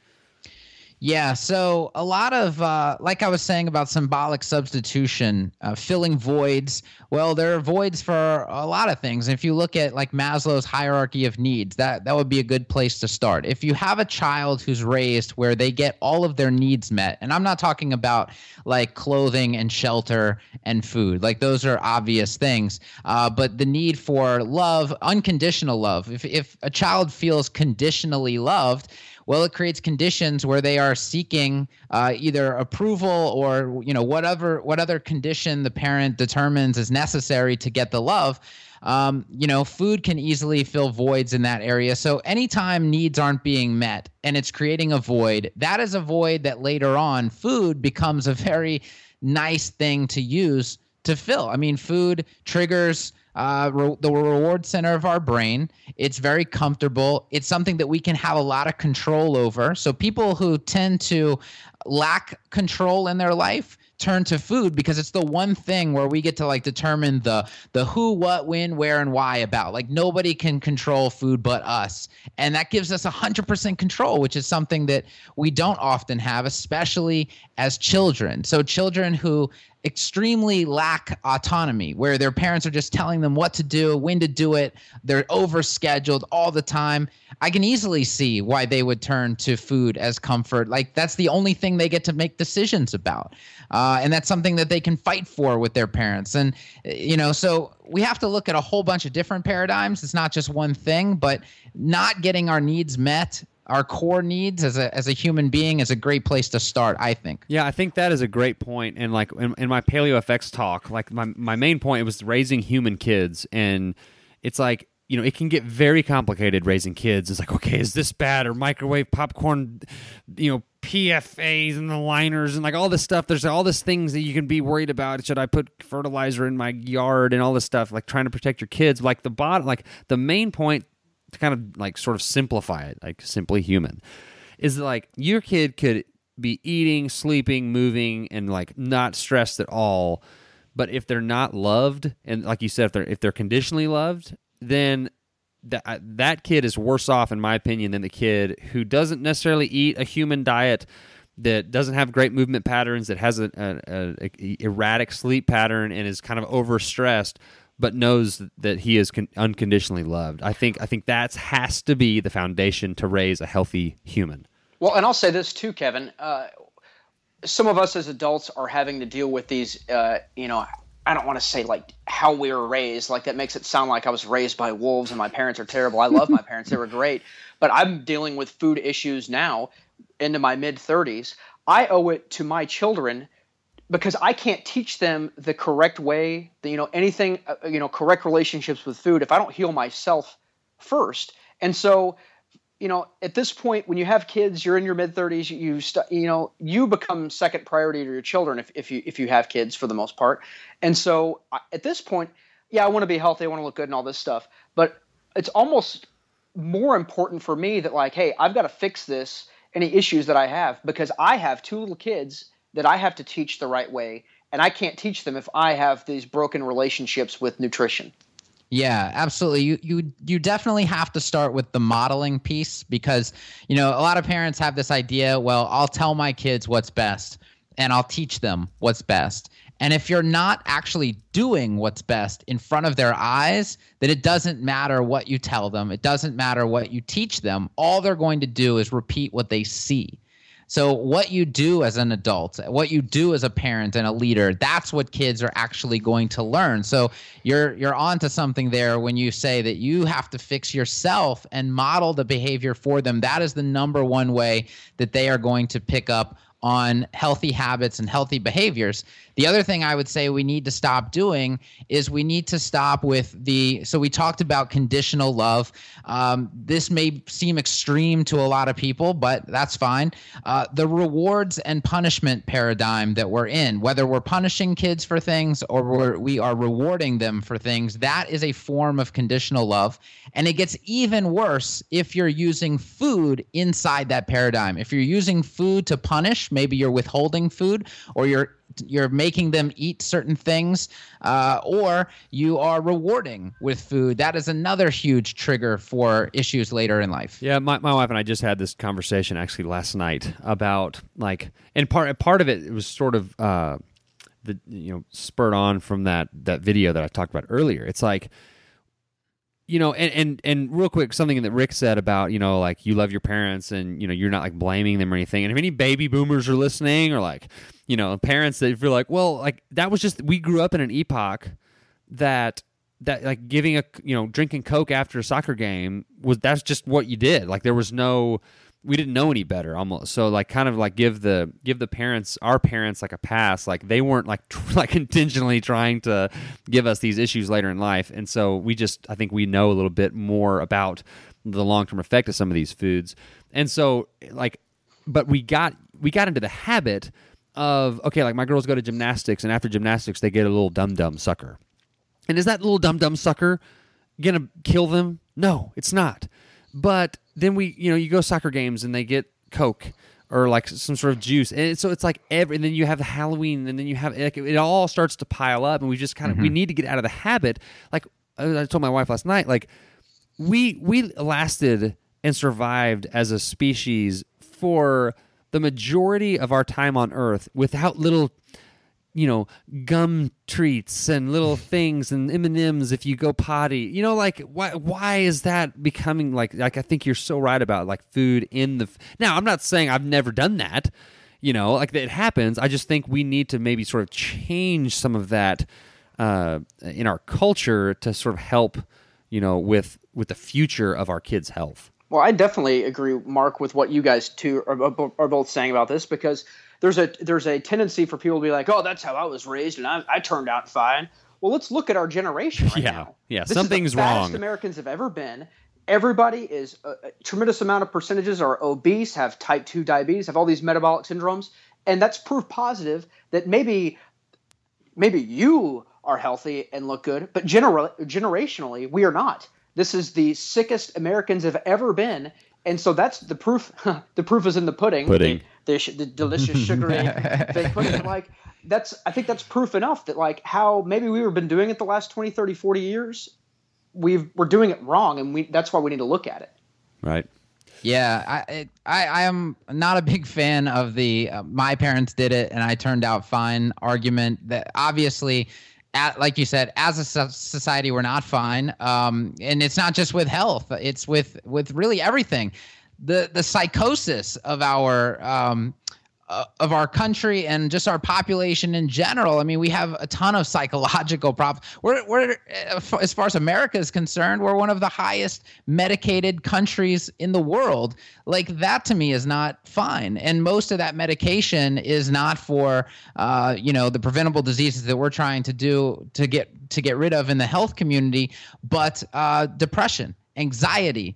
Yeah, so a lot of, uh, like I was saying about symbolic substitution, uh, filling voids. Well, there are voids for a lot of things. If you look at like Maslow's hierarchy of needs, that that would be a good place to start. If you have a child who's raised where they get all of their needs met, and I'm not talking about like clothing and shelter and food, like those are obvious things, uh, but the need for love, unconditional love. If if a child feels conditionally loved, Well, it creates conditions where they are seeking uh, either approval or you know whatever what other condition the parent determines is necessary to get the love. Um, you know, food can easily fill voids in that area. So anytime needs aren't being met and it's creating a void, that is a void that later on food becomes a very nice thing to use to fill. I mean, food triggers uh, re- the reward center of our brain. It's very comfortable. It's something that we can have a lot of control over. So people who tend to lack control in their life turn to food because it's the one thing where we get to like determine the the who what when where and why about like nobody can control food but us and that gives us 100% control which is something that we don't often have especially as children so children who extremely lack autonomy where their parents are just telling them what to do when to do it. They're overscheduled all the time. I can easily see why they would turn to food as comfort. Like that's the only thing they get to make decisions about uh, and that's something that they can fight for with their parents. And you know so we have to look at a whole bunch of different paradigms. It's not just one thing but not getting our needs met our core needs as a as a human being is a great place to start i think Yeah, I think that is a great point. And like in, in my Paleo FX talk, like my my main point was raising human kids, and it's like you know it can get very complicated raising kids. It's like okay, is this bad or microwave popcorn, you know PFAs and the liners and like all this stuff. There's all this things that you can be worried about. Should I put fertilizer in my yard and all this stuff? Like trying to protect your kids. Like the bottom, like the main point to kind of like sort of simplify it, like simply human, is that, like your kid could be eating, sleeping, moving, and like not stressed at all. But if they're not loved, and like you said, if they're if they're conditionally loved, then that uh, that kid is worse off, in my opinion, than the kid who doesn't necessarily eat a human diet, that doesn't have great movement patterns, that has a, a, a erratic sleep pattern, and is kind of overstressed, but knows that he is con- unconditionally loved. I think I think that has to be the foundation to raise a healthy human. Well, and I'll say this too, Kevin. Uh, some of us as adults are having to deal with these, uh, you know, I don't want to say like how we were raised. Like that makes it sound like I was raised by wolves and my parents are terrible. I love my parents; they were great. But I'm dealing with food issues now, into my mid 30s. I owe it to my children because I can't teach them the correct way. The, you know, anything, uh, you know, correct relationships with food if I don't heal myself first. And so you know, at this point, when you have kids, you're in your mid 30s. You st- you know, you become second priority to your children if, if you if you have kids for the most part. And so at this point, yeah, I want to be healthy, I want to look good, and all this stuff. But it's almost more important for me that like, hey, I've got to fix this any issues that I have because I have two little kids that I have to teach the right way, and I can't teach them if I have these broken relationships with nutrition. Yeah, absolutely. You you you definitely have to start with the modeling piece because you know a lot of parents have this idea. Well, I'll tell my kids what's best, and I'll teach them what's best. And if you're not actually doing what's best in front of their eyes, then it doesn't matter what you tell them. It doesn't matter what you teach them. All they're going to do is repeat what they see. So what you do as an adult, what you do as a parent and a leader, that's what kids are actually going to learn. So you're you're onto something there when you say that you have to fix yourself and model the behavior for them. That is the number one way that they are going to pick up on healthy habits and healthy behaviors. The other thing I would say we need to stop doing is we need to stop with the. So we talked about conditional love. Um, this may seem extreme to a lot of people, but that's fine. Uh, the rewards and punishment paradigm that we're in, whether we're punishing kids for things or we're, we are rewarding them for things, that is a form of conditional love. And it gets even worse if you're using food inside that paradigm. If you're using food to punish, maybe you're withholding food or you're you're making them eat certain things uh, or you are rewarding with food that is another huge trigger for issues later in life Yeah, my, my wife and I just had this conversation actually last night about like, and part part of it, it was sort of uh, the you know spurred on from that that video that I talked about earlier. It's like, you know, and and and real quick, something that Rick said about you know like you love your parents and you know you're not like blaming them or anything. And if any baby boomers are listening or like you know parents that feel like, well, like that was just we grew up in an epoch that that like giving a you know drinking coke after a soccer game was that's just what you did like there was no we didn't know any better almost. So like kind of like give the give the parents our parents like a pass. Like they weren't like tr- like intentionally trying to give us these issues later in life. And so we just i think we know a little bit more about the long-term effect of some of these foods. And so like but we got we got into the habit of okay like my girls go to gymnastics and after gymnastics they get a little dum dum sucker. And is that little dum dum sucker gonna kill them? No it's not. But then we, you know, you go soccer games and they get Coke or like some sort of juice, and so it's like every. And then you have the Halloween, and then you have like, it all starts to pile up, and we just kind of we mm-hmm. need to get out of the habit. Like I told my wife last night, like we we lasted and survived as a species for the majority of our time on Earth without little you know gum treats and little things and m&ms if you go potty. You know like why why is that becoming like like i think you're so right about like food in the now i'm not saying i've never done that you know like it happens. I just think we need to maybe sort of change some of that uh, in our culture to sort of help you know with with the future of our kids health. Well i definitely agree mark with what you guys two are, are both saying about this because there's a there's a tendency for people to be like, oh, that's how I was raised, and I, I turned out fine. Well, let's look at our generation right yeah, now. Yeah, this something's is the wrong. Americans have ever been. Everybody is a, a tremendous amount of percentages are obese, have type two diabetes, have all these metabolic syndromes, and that's proof positive that maybe maybe you are healthy and look good, but general, generationally we are not. This is the sickest Americans have ever been, and so that's the proof. the proof is in the pudding. Pudding. The, the, the delicious sugary fake pudding. Like that's. I think that's proof enough that like how maybe we've been doing it the last 20, 30, 40 years. We've we're doing it wrong, and we that's why we need to look at it. Right. Yeah, I, it, I I am not a big fan of the uh, my parents did it and I turned out fine argument. That obviously at, like you said, as a society, we're not fine. Um, and it's not just with health; it's with with really everything. The the psychosis of our um, uh, of our country and just our population in general. I mean, we have a ton of psychological problems. We're, we're uh, as far as America is concerned, we're one of the highest medicated countries in the world. Like that to me is not fine. And most of that medication is not for, uh, you know, the preventable diseases that we're trying to do to get to get rid of in the health community, but uh, depression, anxiety,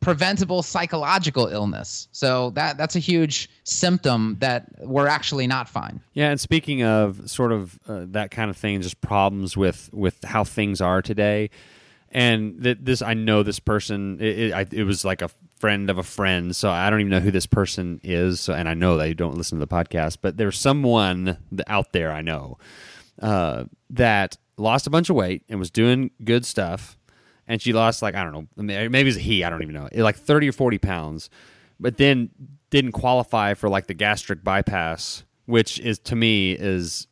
preventable psychological illness. So that that's a huge symptom that we're actually not fine. Yeah, and speaking of sort of uh, that kind of thing, just problems with with how things are today, and that this I know this person. It, it, I, it, was like a friend of a friend, so I don't even know who this person is. So, and I know they don't listen to the podcast, but there's someone out there I know uh, that lost a bunch of weight and was doing good stuff and she lost like I don't know, maybe it's a he, I don't even know, eh, like thirty or forty pounds, but then didn't qualify for like the gastric bypass, which is to me is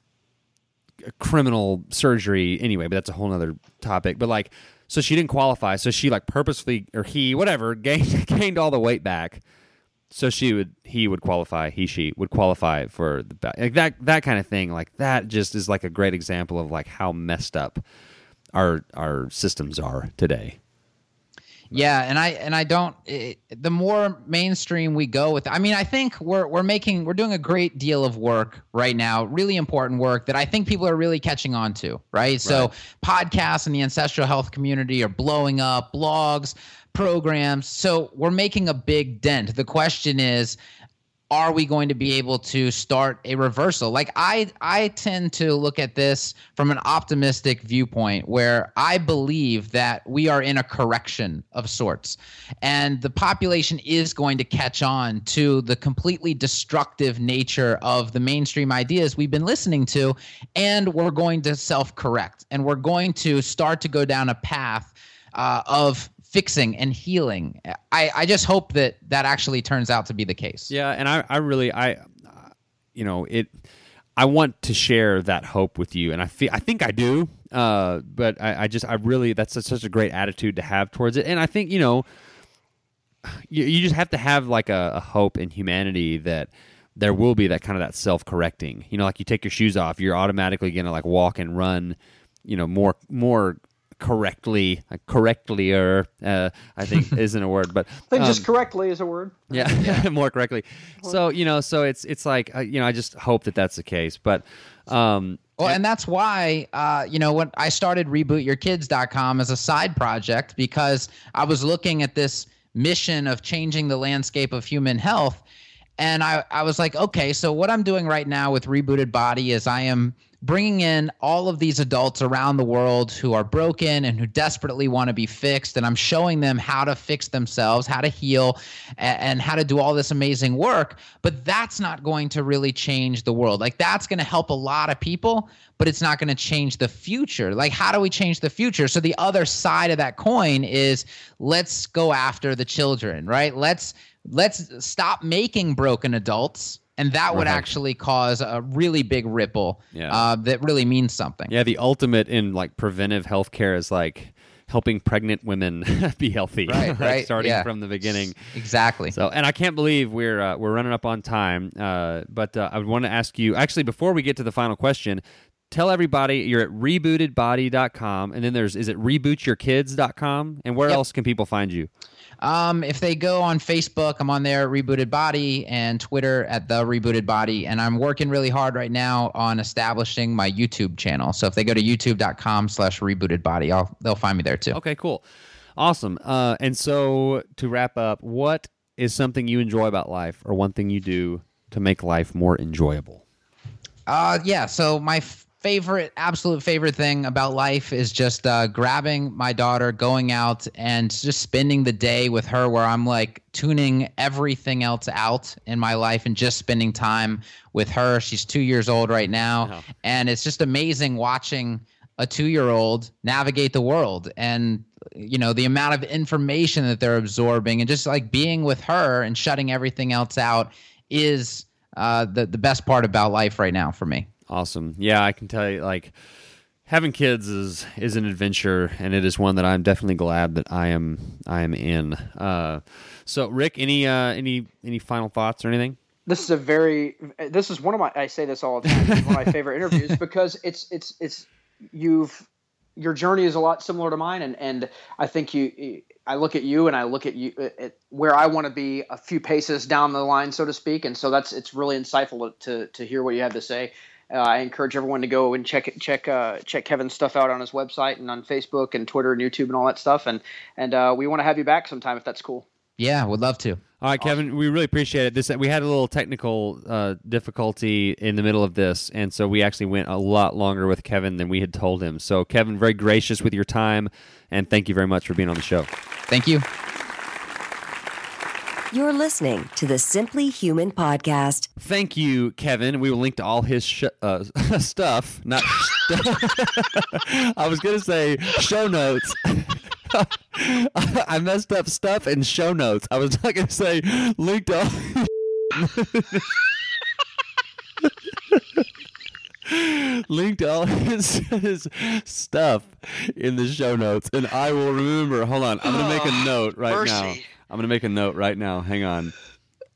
criminal surgery anyway. But that's a whole other topic. But like, so she didn't qualify, so she like purposefully or he whatever gained gained all the weight back. So she would, he would qualify, he, she would qualify for the like that that kind of thing. Like that just is like a great example of like how messed up our our systems are today. Yeah, and I and I don't. It, the more mainstream we go with, I mean, I think we're we're making we're doing a great deal of work right now, really important work that I think people are really catching on to. Right, right. so podcasts and the ancestral health community are blowing up, blogs, programs. So we're making a big dent. The question is, are we going to be able to start a reversal? Like i i tend to look at this from an optimistic viewpoint where i believe that we are in a correction of sorts and the population is going to catch on to the completely destructive nature of the mainstream ideas we've been listening to and we're going to self correct and we're going to start to go down a path uh, of fixing and healing. I, I just hope that that actually turns out to be the case. Yeah, and I, I really I you know, it I want to share that hope with you and I feel I think I do. Uh, but I, I just I really that's a, such a great attitude to have towards it. And I think, you know, you, you just have to have like a, a hope in humanity that there will be that kind of that self-correcting. You know, like you take your shoes off, you're automatically going to like walk and run, you know, more more correctly, uh, correctlier, uh, I think isn't a word, but I think um, just correctly is a word. yeah, more correctly. So you know, so it's it's like uh, you know, I just hope that that's the case. But um, Well, and that's why, uh, you know, when I started rebootyourkids.com as a side project because I was looking at this mission of changing the landscape of human health. And I, I was like, okay, so what I'm doing right now with Rebooted Body is I am bringing in all of these adults around the world who are broken and who desperately want to be fixed. And I'm showing them how to fix themselves, how to heal, and, how to do all this amazing work. But that's not going to really change the world. Like, that's going to help a lot of people, but it's not going to change the future. Like, how do we change the future? So, the other side of that coin is let's go after the children, right? Let's let's stop making broken adults and that would Right. actually cause a really big ripple Yeah. uh, that really means something. yeah, the ultimate in like preventive healthcare is like helping pregnant women be healthy, Right, like, right, starting yeah. from the beginning. Exactly. So, and I can't believe we're uh, we're running up on time. Uh, but uh, I would want to ask you actually before we get to the final question. Tell everybody you're at rebootedbody.com and then there's is it rebootyourkids.com and where Yep. else can people find you? Um, if they go on Facebook, I'm on there, Rebooted Body, and Twitter at the Rebooted Body, and I'm working really hard right now on establishing my YouTube channel. So if they go to YouTube.com/slash Rebooted Body, I'll they'll find me there too. Okay, cool. Awesome. Uh, and so to wrap up, what is something you enjoy about life or one thing you do to make life more enjoyable? Uh, yeah. So my f- favorite, absolute favorite thing about life is just uh, grabbing my daughter, going out, and just spending the day with her, where I'm like tuning everything else out in my life and just spending time with her. She's two years old right now, and it's just amazing watching a two-year-old navigate the world and you know the amount of information that they're absorbing and just like being with her and shutting everything else out is uh, the the best part about life right now for me. Awesome. Yeah, I can tell you like having kids is is an adventure and it is one that I'm definitely glad that I am I am in. Uh, so Rick, any uh, any any final thoughts or anything? this is a very this is one of my I say this all the time. One of my favorite interviews because it's it's it's you've your journey is a lot similar to mine and and I think you I look at you and I look at you at where I want to be a few paces down the line so to speak and so that's it's really insightful to to hear what you have to say. Uh, I encourage everyone to go and check it, check uh, check Kevin's stuff out on his website and on Facebook and Twitter and YouTube and all that stuff and and uh, we want to have you back sometime if that's cool. Yeah, would love to. All right, Kevin, we really appreciate it. This we had a little technical uh, difficulty in the middle of this, and so we actually went a lot longer with Kevin than we had told him. So, Kevin, very gracious with your time, and thank you very much for being on the show. Thank you. You're listening to the Simply Human podcast. Thank you, Kevin. We will link to all his sh- uh, stuff. Not. I was gonna say show notes. I messed up stuff and show notes. I was not gonna say link to. All link to all his, his stuff in the show notes, and I will remember. Hold on, I'm gonna make a note right now. I'm gonna make a note right now. Hang on,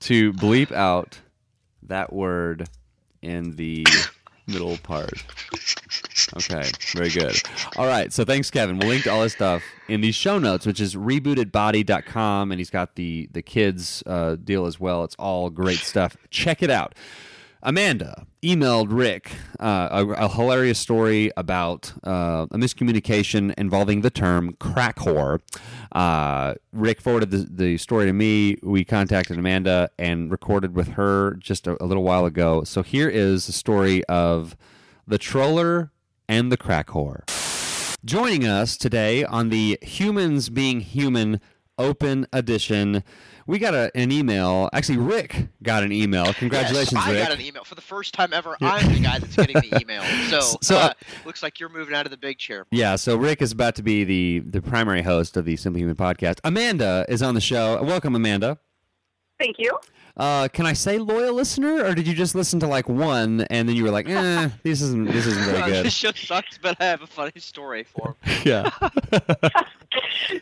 to bleep out that word in the middle part. Okay, very good. All right, so thanks, Kevin. We'll link to all his stuff in the show notes, which is rebootedbody.com, and he's got the the kids uh, deal as well. It's all great stuff. Check it out. Amanda emailed Rick uh, a, a hilarious story about uh, a miscommunication involving the term crack whore. Uh, Rick forwarded the, the story to me. We contacted Amanda and recorded with her just a, a little while ago. So here is the story of the troller and the crack whore. Joining us today on the Humans Being Human Open Edition, we got a, an email. Actually, Rick got an email. Congratulations, yes, I Rick. got an email for the first time ever. I'm the guy that's getting the email. So, So, uh, uh, looks like you're moving out of the big chair. Yeah, so Rick is about to be the the primary host of the Simply Human podcast. Amanda is on the show. Welcome, Amanda. Thank you. Uh, can I say loyal listener, or did you just listen to like one and then you were like, eh, this isn't this isn't very good? this show sucks, but I have a funny story for him. yeah.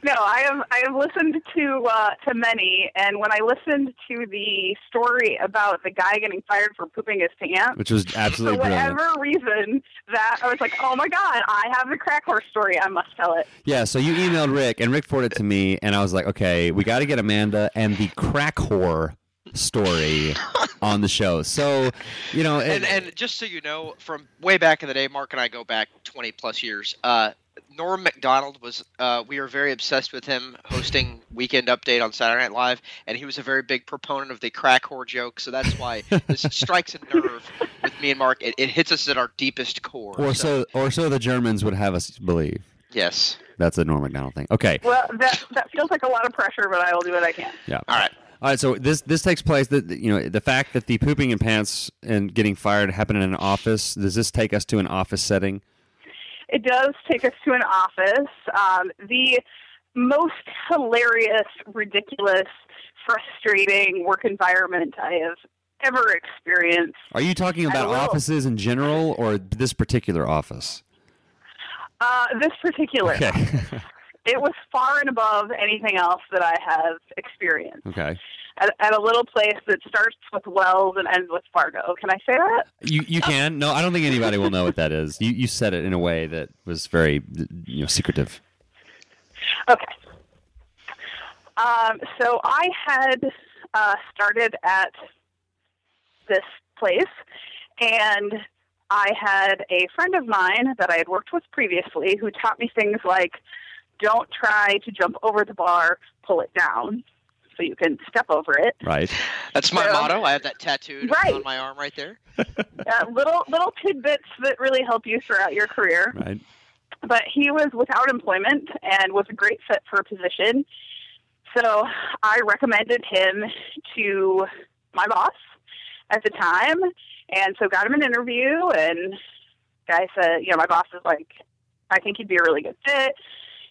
no, I have I have listened to uh, to many, and when I listened to the story about the guy getting fired for pooping his pants, Which was absolutely for brilliant. whatever reason, that I was like, oh my god, I have the crack horse story. I must tell it. Yeah, so you emailed Rick, and Rick forwarded it to me, and I was like, okay, we got to get Amanda and the crack whore story on the show. So, you know, it- and and just so you know, from way back in the day, Mark and I go back 20 plus years. Uh, Norm Macdonald was. Uh, we were very obsessed with him hosting Weekend Update on Saturday Night Live, and he was a very big proponent of the crack whore joke. So that's why this strikes a nerve with me and Mark. It, it hits us at our deepest core. or so, or so the Germans would have us believe. Yes. That's a Norm Macdonald thing. Okay. Well, that that feels like a lot of pressure, but I will do what I can. Yeah. All right. All right. So this this takes place. That you know the fact that the pooping in pants and getting fired happened in an office. Does this take us to an office setting? It does take us to an office. Um, the most hilarious, ridiculous, frustrating work environment I have ever experienced. Are you talking about offices in general or this particular office? Uh, this particular, Okay. it was far and above anything else that I have experienced. okay. At, at a little place that starts with Wells and ends with Fargo. Can I say that? You you can. No, I don't think anybody will know what that is. You you said it in a way that was very you know secretive. Okay. Um, so I had uh, started at this place, and I had a friend of mine that I had worked with previously who taught me things like don't try to jump over the bar, pull it down so you can step over it. Right. That's my So- motto. I have that tattooed Right. on my arm right there. Uh, little little tidbits that really help you throughout your career. Right. but he was without employment and was a great fit for a position. So I recommended him to my boss at the time, and so got him an interview. And guy said, you know, my boss is like, I think he'd be a really good fit.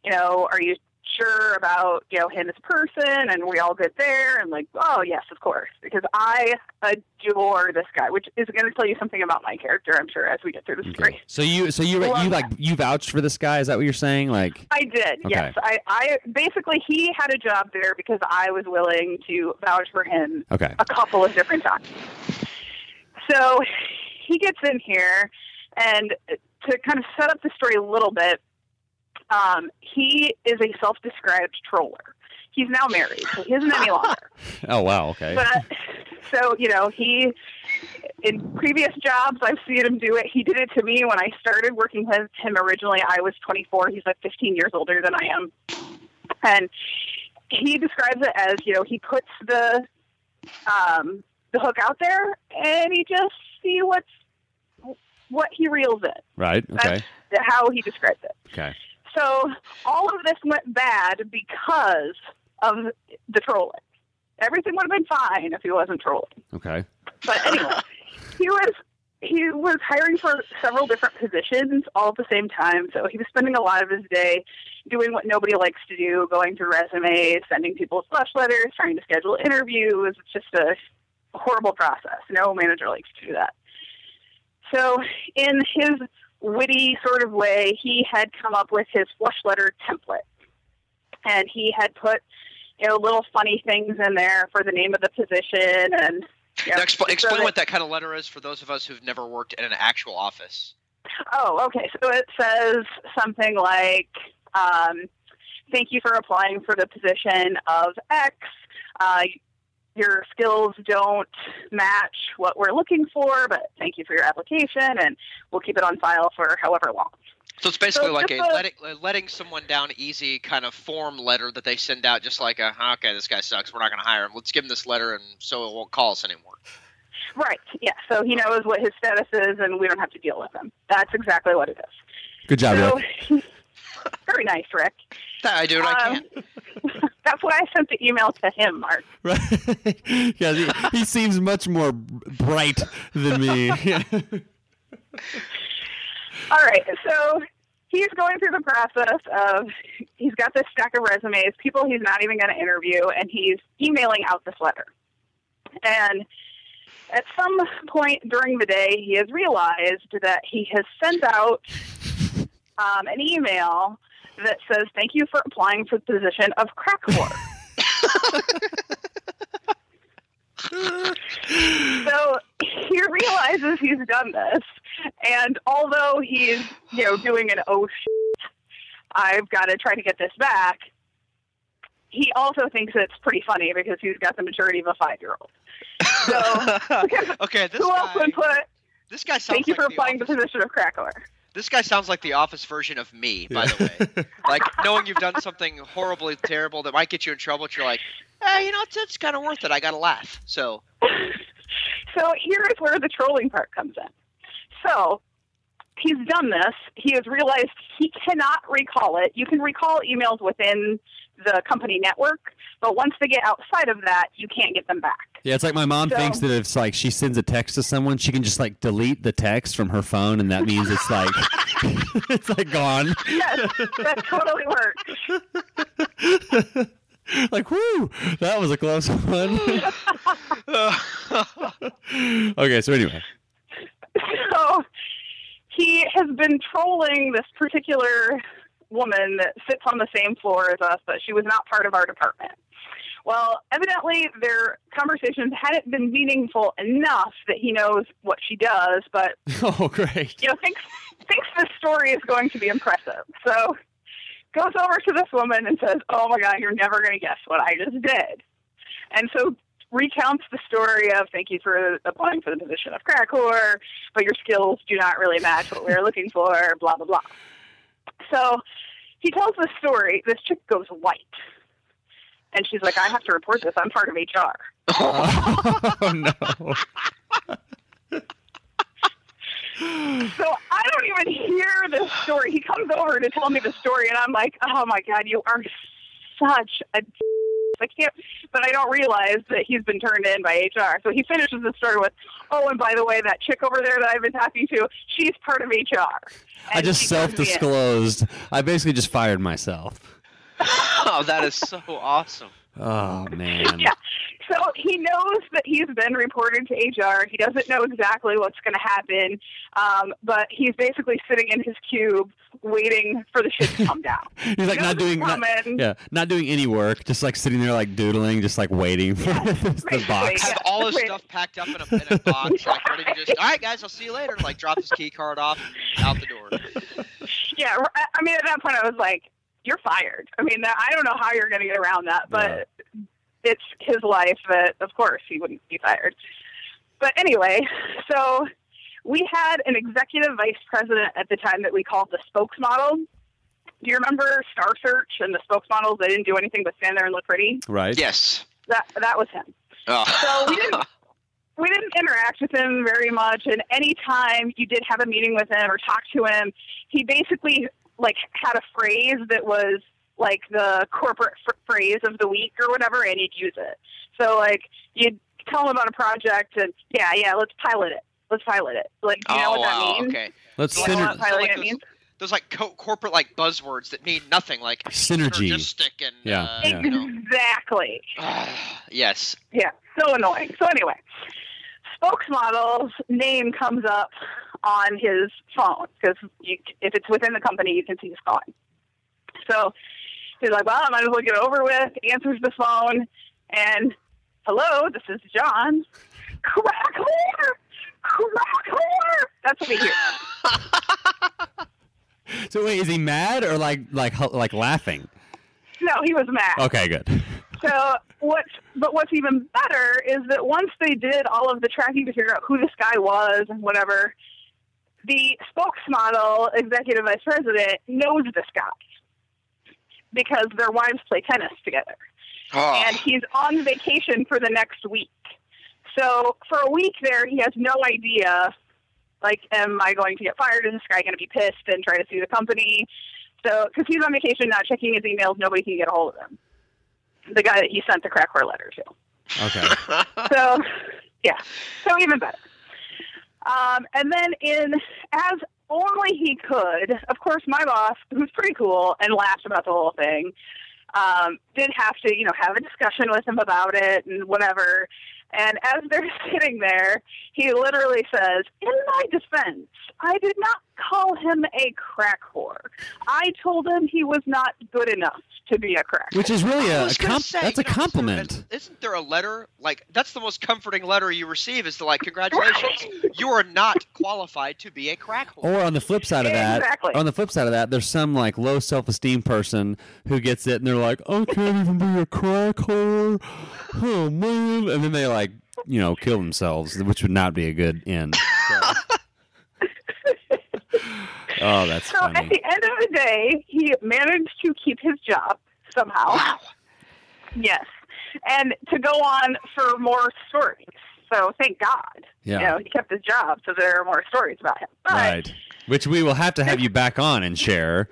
You know, are you sure about you know him as a person? And we all good there. And like, oh yes, of course, because I adore this guy, which is going to tell you something about my character, I'm sure, as we get through the story. So you so you Love you like you vouched for this guy? Is that what you're saying? Like I did, Okay. yes. I, I basically he had a job there because I was willing to vouch for him okay. a couple of different times. So he gets in here, and to kind of set up the story a little bit, um, he is a self-described troller. He's now married, so he isn't any longer. Oh wow. Okay. But so you know, he in previous jobs I've seen him do it. He did it to me when I started working with him originally. I was 24. He's like 15 years older than I am, and he describes it as you know he puts the um, the hook out there and he just see what's what he reels in. Right. Okay. That's how he describes it. Okay. So all of this went bad because of the trolling. Everything would have been fine if he wasn't trolling. Okay. But anyway, he was he was hiring for several different positions all at the same time. So he was spending a lot of his day doing what nobody likes to do, going through resumes, sending people flush letters, trying to schedule interviews. It's just a horrible process. No manager likes to do that. So in his witty sort of way, he had come up with his flush letter template. And he had put, you know, little funny things in there for the name of the position and you know, Now, expl- so explain that- what that kind of letter is for those of us who've never worked in an actual office. Oh, okay. So it says something like, um, "Thank you for applying for the position of X. Uh, your skills don't match what we're looking for, but thank you for your application, and we'll keep it on file for however long." So it's basically So like a a- letting, uh, letting someone down easy kind of form letter that they send out, just like a okay, this guy sucks, we're not going to hire him. Let's give him this letter, and so it won't call us anymore. Right. Yeah. So he knows what his status is, and we don't have to deal with him. That's exactly what it is. Good job, so, Rick. very nice, Rick. I do what I Um, can. That's why I sent the email to him, Mark. Right. yeah, he, he seems much more bright than me. All right, so he's going through the process of he's got this stack of resumes, people he's not even going to interview, and he's emailing out this letter. And at some point during the day, he has realized that he has sent out um, an email that says, Thank you for applying for the position of crack whore. so he realizes he's done this, and although he's, you know, doing an oh shit, I've got to try to get this back, he also thinks it's pretty funny because he's got the maturity of a five year old. So, okay, this who else would put, this guy sounds Thank you like for the applying the office, position of crack whore? This guy sounds like the office version of me, by the way. like knowing you've done something horribly terrible that might get you in trouble, but you're like, eh, you know, it's, it's kind of worth it. I got to laugh. So, So here's where the trolling part comes in. So he's done this. He has realized he cannot recall it. You can recall emails within the company network, but once they get outside of that, you can't get them back. Yeah, it's like my mom So- thinks that if like she sends a text to someone, she can just like delete the text from her phone, and that means it's like it's like gone. Yes, that totally works. like, whoo, that was a close one. okay, so anyway, so he has been trolling this particular woman that sits on the same floor as us, but she was not part of our department. Well, evidently their conversations hadn't been meaningful enough that he knows what she does, but oh great. you know thinks thinks this story is going to be impressive. So goes over to this woman and says, "Oh my God, you're never going to guess what I just did." And so recounts the story of thank you for applying for the position of crack whore, but your skills do not really match what we are looking for, blah, blah, blah. So he tells the story. This chick goes white. And she's like, I have to report this. I'm part of HR. oh no. So I don't even hear this story. He comes over to tell me the story, and I'm like, oh my God, you are such a. d- I can't, but I don't realize that he's been turned in by HR. So he finishes the story with, "Oh, and by the way, that chick over there that I've been talking to, she's part of HR." I just she turns me in. self-disclosed. I basically just fired myself. oh, that is so awesome. Oh man. Yeah. So he knows that he's been reported to HR. He doesn't know exactly what's going to happen, um, but he's basically sitting in his cube waiting for the shit to come down. He's like not doing not, yeah, not doing any work, just like sitting there like doodling, just like waiting for the box. Have all his stuff packed up in a, in a box, like ready to just. All right, guys, I'll see you later. Like drop his key card off, out the door. Yeah, I mean, at that point, I was like, "You're fired." I mean, that, I don't know how you're going to get around that, but it's his life. That of course he wouldn't be fired. But anyway, so we had an executive vice president at the time that we called the spokesmodel. Do you remember Star Search and the spokesmodels? They didn't do anything but stand there and look pretty. Right. Yes. That that was him. Oh. So we didn't we didn't interact with him very much and anytime you did have a meeting with him or talk to him, he basically like had a phrase that was like the corporate f- phrase of the week or whatever and he'd use it. So like you'd tell him about a project and yeah, yeah, let's pilot it. Let's pilot it. Like do you know oh what that wow. means? Okay. Let's Do you know syner- what like those- Those like co- corporate like buzzwords that mean nothing, like Synergy. synergistic and Yeah, uh, yeah. you know. Exactly. yes. Yeah, so annoying. So anyway, spokesmodel's name comes up on his phone because if it's within the company, you can see his phone. So he's like, "Well, I might as well get it over with." Answers the phone, and hello, this is John. Crack whore, crack whore. That's what we hear. So wait, is he mad or like like like laughing? No, he was mad. Okay, good. So what's but what's even better is that once they did all of the tracking to figure out who this guy was and whatever, the spokesmodel, executive vice president, knows this guy because their wives play tennis together, Oh. and he's on vacation for the next week. So for a week there, he has no idea. Like, am I going to get fired? Is this guy going to be pissed and try to sue the company? So, because he's on vacation, not checking his emails, nobody can get a hold of him. The guy that he sent the crack whore letter to. Okay. So, yeah. So even better. Um, and then, in as only he could, of course, my boss, who's pretty cool and laughed about the whole thing, um, did have to, you know, have a discussion with him about it and whatever. And as they're sitting there, he literally says, "In my defense, I did not call him a crack whore. I told him he was not good enough to be a crack. Which is really I a, was a gonna comp- say, that's a know, compliment. Isn't there a letter like that's the most comforting letter you receive? Is to like, congratulations, you are not qualified to be a crack whore. Or on the flip side of that, Exactly. on the flip side of that, there's some like low self-esteem person who gets it and they're like, "I can't even be a crack whore." Oh man, and then they like, you know, kill themselves, which would not be a good end. So- oh, that's So at the end of the day, he managed to keep his job somehow. Wow. Yes. And to go on for more stories. So thank God. Yeah. You know, he kept his job so there are more stories about him. But Right. Which we will have to have you back on and share,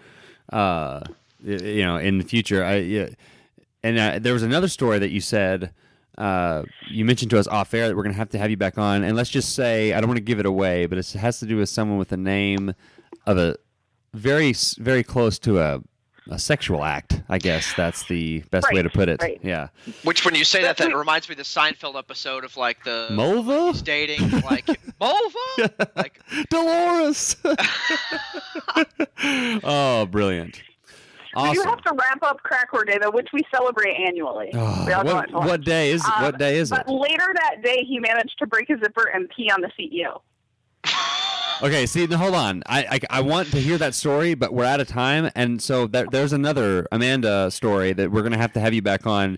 uh, you know, in the future. I, yeah. And uh, there was another story that you said, uh, you mentioned to us off air that we're going to have to have you back on. And let's just say, I don't want to give it away, but it has to do with someone with a name of a very, very close to a, a sexual act. I guess that's the best way to put it. right. Yeah. Which, when you say that, that reminds me of the Seinfeld episode of like the Mulva? he's dating like Mulva. Like Dolores. oh, brilliant. we do Awesome. have to wrap up Cracker Day, though, which we celebrate annually. Oh, we all what, to what day is Um, what day is it? But later that day, he managed to break a zipper and pee on the CEO. Okay, see, now hold on. I, I I want to hear that story, but we're out of time, and so there, there's another Amanda story that we're gonna have to have you back on.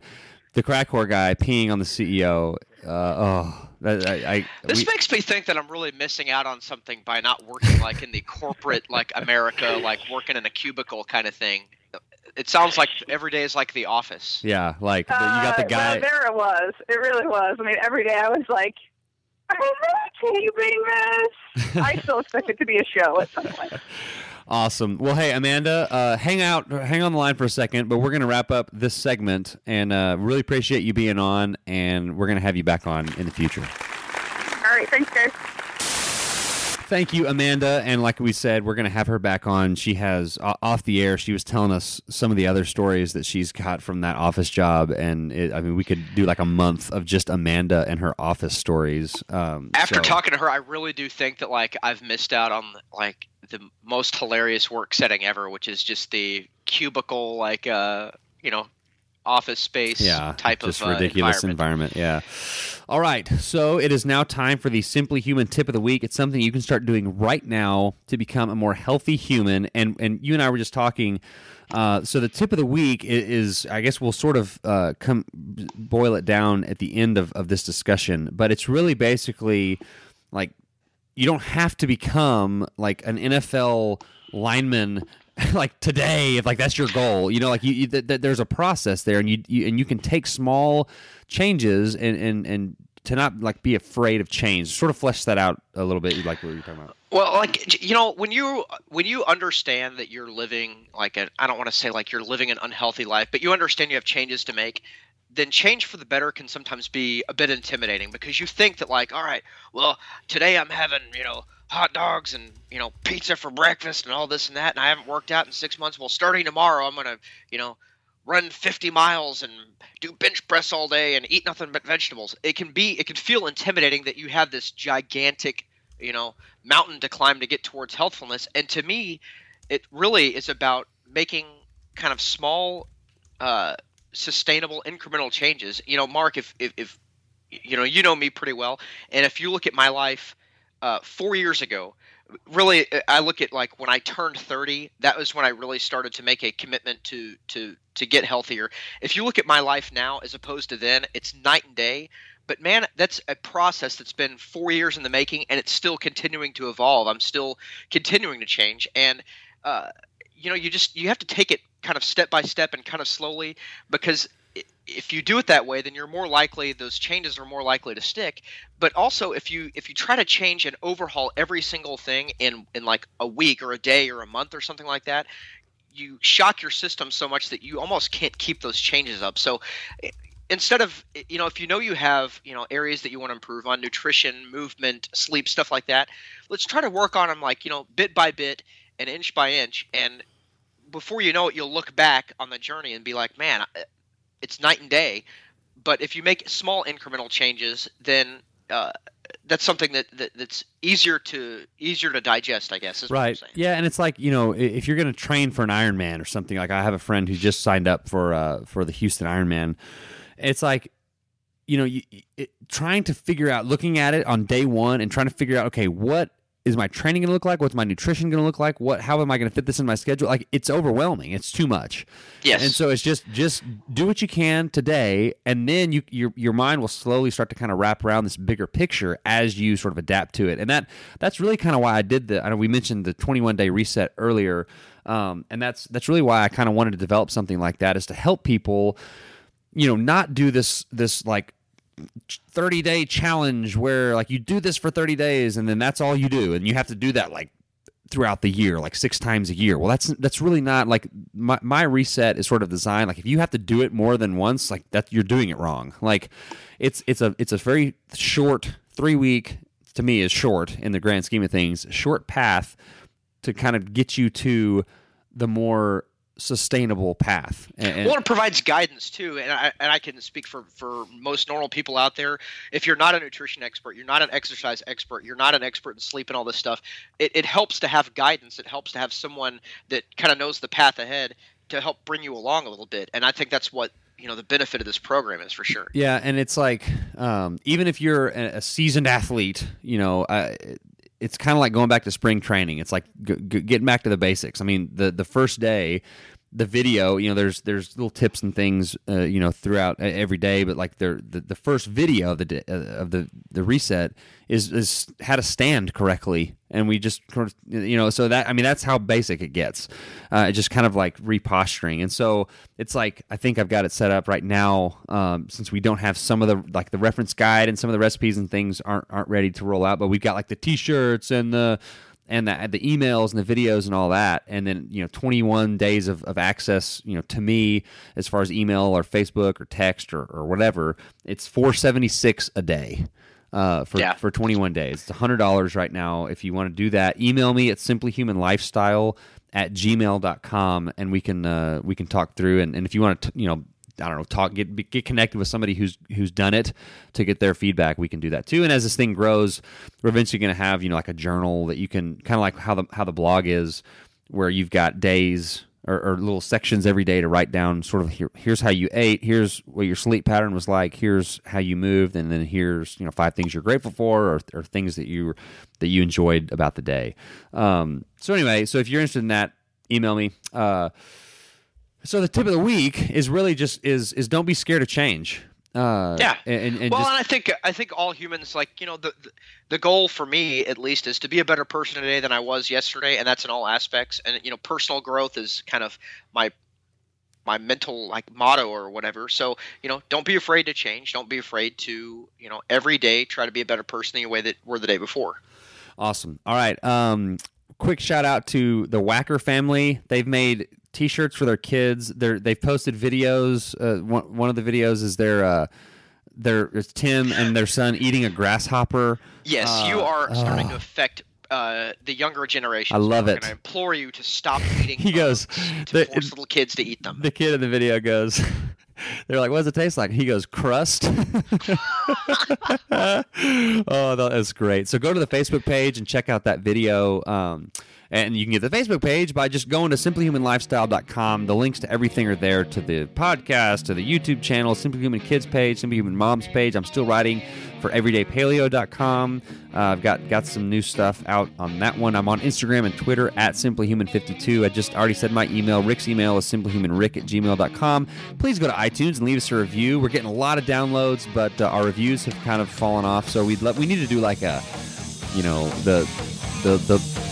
The crack whore guy peeing on the CEO. Uh, oh, I, I this we- makes me think that I'm really missing out on something by not working like in the corporate like America, like working in a cubicle kind of thing. It sounds like every day is like the office. yeah, like the, you got the Uh, guy. Well, there it was. It really was. I mean, every day I was like, "Are you taping this?" I still expect it to be a show at some point. Awesome. Well, hey, Amanda, uh, hang out, hang on the line for a second, but we're going to wrap up this segment, and uh, really appreciate you being on, and we're going to have you back on in the future. All right, thanks, guys. Thank you, Amanda. And like we said, we're going to have her back on. She has o- off the air. She was telling us some of the other stories that she's got from that office job, and it, I mean, we could do like a month of just Amanda and her office stories. Um, After so- talking to her, I really do think that like I've missed out on like the most hilarious work setting ever, which is just the cubicle like uh you know office space yeah, type just of uh, ridiculous environment. environment. Yeah. All right, so it is now time for the Simply Human tip of the week. It's something you can start doing right now to become a more healthy human. And and you and I were just talking. Uh, so the tip of the week i- is, I guess we'll sort of uh, come boil it down at the end of, of this discussion, but it's really basically like you don't have to become like an NFL lineman like today if like that's your goal you know like you, you th- th- there's a process there and you, you and you can take small changes and and and to not like be afraid of change. Sort of flesh that out a little bit like what you're talking about. Well, like you know, when you when you understand that you're living like a I don't want to say like you're living an unhealthy life, but you understand you have changes to make, then change for the better can sometimes be a bit intimidating because you think that like, all right, well, today I'm having, you know, hot dogs and, you know, pizza for breakfast and all this and that and I haven't worked out in 6 months. Well, starting tomorrow I'm to, you know, run 50 miles and do bench press all day and eat nothing but vegetables. It can be it can feel intimidating that you have this gigantic, you know, mountain to climb to get towards healthfulness. And to me, it really is about making kind of small uh sustainable incremental changes. You know, Mark, if if, if you know, you know me pretty well, and if you look at my life uh, four years ago, really, I look at like when I turned thirty. That was when I really started to make a commitment to to to get healthier. If you look at my life now as opposed to then, it's night and day. But man, that's a process that's been four years in the making, and it's still continuing to evolve. I'm still continuing to change, and uh, you know, you just you have to take it kind of step by step and kind of slowly because if you do it that way then you're more likely those changes are more likely to stick. But also if you if you try to change and overhaul every single thing in in like a week or a day or a month or something like that you shock your system so much that you almost can't keep those changes up. So instead of you know if you know you have you know areas that you want to improve on nutrition movement sleep stuff like that let's try to work on them like you know bit by bit and inch by inch. And before you know it you'll look back on the journey and be like man it's night and day but if you make small incremental changes then uh, that's something that, that that's easier to easier to digest, I guess. Is what I'm right saying. yeah and it's like you know if you're going to train for an ironman or something like i have a friend who just signed up for uh for the houston ironman it's like you know you, it, trying to figure out looking at it on day one and trying to figure out okay what is my training going to look like? What's my nutrition going to look like? What how am i going to fit this in my schedule? Like it's overwhelming. It's too much. Yes. and so it's just just do what you can today and then you your your mind will slowly start to kind of wrap around this bigger picture as you sort of adapt to it. And that that's really kind of why i did the i know we mentioned the 21 day reset earlier um, and that's that's really why i kind of wanted to develop something like that is to help people you know not do this this like 30 day challenge where like you do this for 30 days and then that's all you do and you have to do that like throughout the year like six times a year. Well that's that's really not like my, my reset is sort of designed like if you have to do it more than once like that you're doing it wrong. Like it's it's a it's a very short three week to me is short in the grand scheme of things short path to kind of get you to the more sustainable path and, well, it provides guidance too, and I and I can speak for for most normal people out there. If you're not a nutrition expert, you're not an exercise expert, you're not an expert in sleep and all this stuff. It, it helps to have guidance. It helps to have someone that kind of knows the path ahead to help bring you along a little bit. And I think that's what you know the benefit of this program is for sure. Yeah, and it's like um, even if you're a, seasoned athlete, you know, uh, it's kind of like going back to spring training. It's like g- g- getting back to the basics. I mean, the the first day, the video, you know, there's there's little tips and things, uh, you know, throughout every day. But like the the, first video of the uh, of the the reset is is how to stand correctly, and we just you know, so that I mean that's how basic it gets. Uh, just kind of like reposturing, and so it's like I think I've got it set up right now. Um, since we don't have some of the like the reference guide and some of the recipes and things aren't aren't ready to roll out, but we've got like the T-shirts and the and the, the emails and the videos and all that. And then you know 21 days of, of access you know to me as far as email or facebook or text or, or whatever it's 476 a day uh, for, Yeah. for 21 days. It's $100 right now if you want to do that. Email me at simplyhumanlifestyle at gmail.com and we can uh, we can talk through. And, and if you want to you know I don't know, talk, get get connected with somebody who's who's done it to get their feedback. We can do that too. And as this thing grows, we're eventually going to have you know like a journal that you can kind of like how the how the blog is, where you've got days or, or little sections every day to write down sort of here, here's how you ate, here's what your sleep pattern was like, here's how you moved, and then here's you know five things you're grateful for or, or things that you that you enjoyed about the day. Um, so anyway, so if you're interested in that, email me. Uh, so the tip of the week is really just is is don't be scared of change. Uh, Yeah. and, and well, just, and I think I think all humans like you know the, the the goal for me at least is to be a better person today than I was yesterday, and that's in all aspects. And you know, personal growth is kind of my my mental like motto or whatever. So you know, don't be afraid to change. Don't be afraid to you know every day try to be a better person than you way that were the day before. Awesome. All right. Um, quick shout out to the Whacker family. They've made T-shirts for their kids. They're they've posted videos. Uh, one one of the videos is their uh, their it's Tim and their son eating a grasshopper. Yes, Uh, you are starting to affect. Uh, the younger generation. I love it. I implore you to stop eating. He goes. to the- force little kids to eat them. the kid in the video goes. They're like, "What does it taste like?" He goes, "Crust." oh, that's great. So go to the Facebook page and check out that video. Um, and you can get the Facebook page by just going to simplyhumanlifestyle.com. The links to everything are there to the podcast, to the YouTube channel, Simply Human Kids page, Simply Human Moms page. I'm still writing for everydaypaleo.com. Uh, I've got, got some new stuff out on that one. I'm on Instagram and Twitter at simplyhuman52. I just already said my email. Rick's email is simplyhumanrick at gmail.com. Please go to iTunes and leave us a review. We're getting a lot of downloads, but uh, our reviews have kind of fallen off. So we'd let, we need to do like a, you know, the the the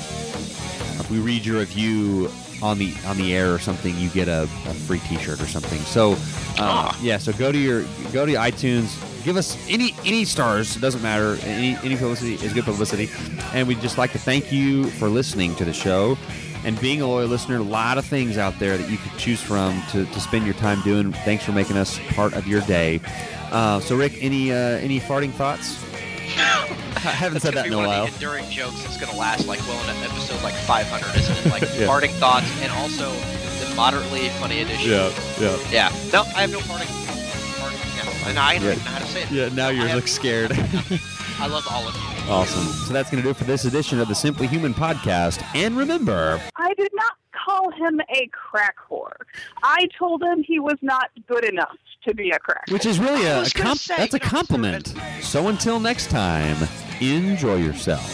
if we read your review on the on the air or something, you get a, a free T-shirt or something. So, uh, yeah. So go to your go to iTunes. Give us any any stars. It doesn't matter. Any any publicity is good publicity. And we'd just like to thank you for listening to the show and being a loyal listener. A lot of things out there that you could choose from to, to spend your time doing. Thanks for making us part of your day. Uh, so, Rick, any uh, any farting thoughts? I haven't said that in a one while. of the enduring jokes that's going to last like well in an episode like 500, isn't it? Like Yeah. parting thoughts and also the moderately funny edition. yeah. Yeah. yeah. No, I have no parting. parting yeah. And I don't Yeah. even know how to say it. Yeah, now I you're like scared. I love all of you. Awesome. So that's going to do it for this edition of the Simply Human podcast. And remember, I did not call him a crack whore. I told him he was not good enough to be a crack. which is really a, a comp- say, that's a you know, compliment. So until next time, enjoy yourself.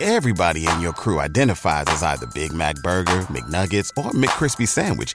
Everybody in your crew identifies as either Big Mac Burger, McNuggets, or McCrispy Sandwich.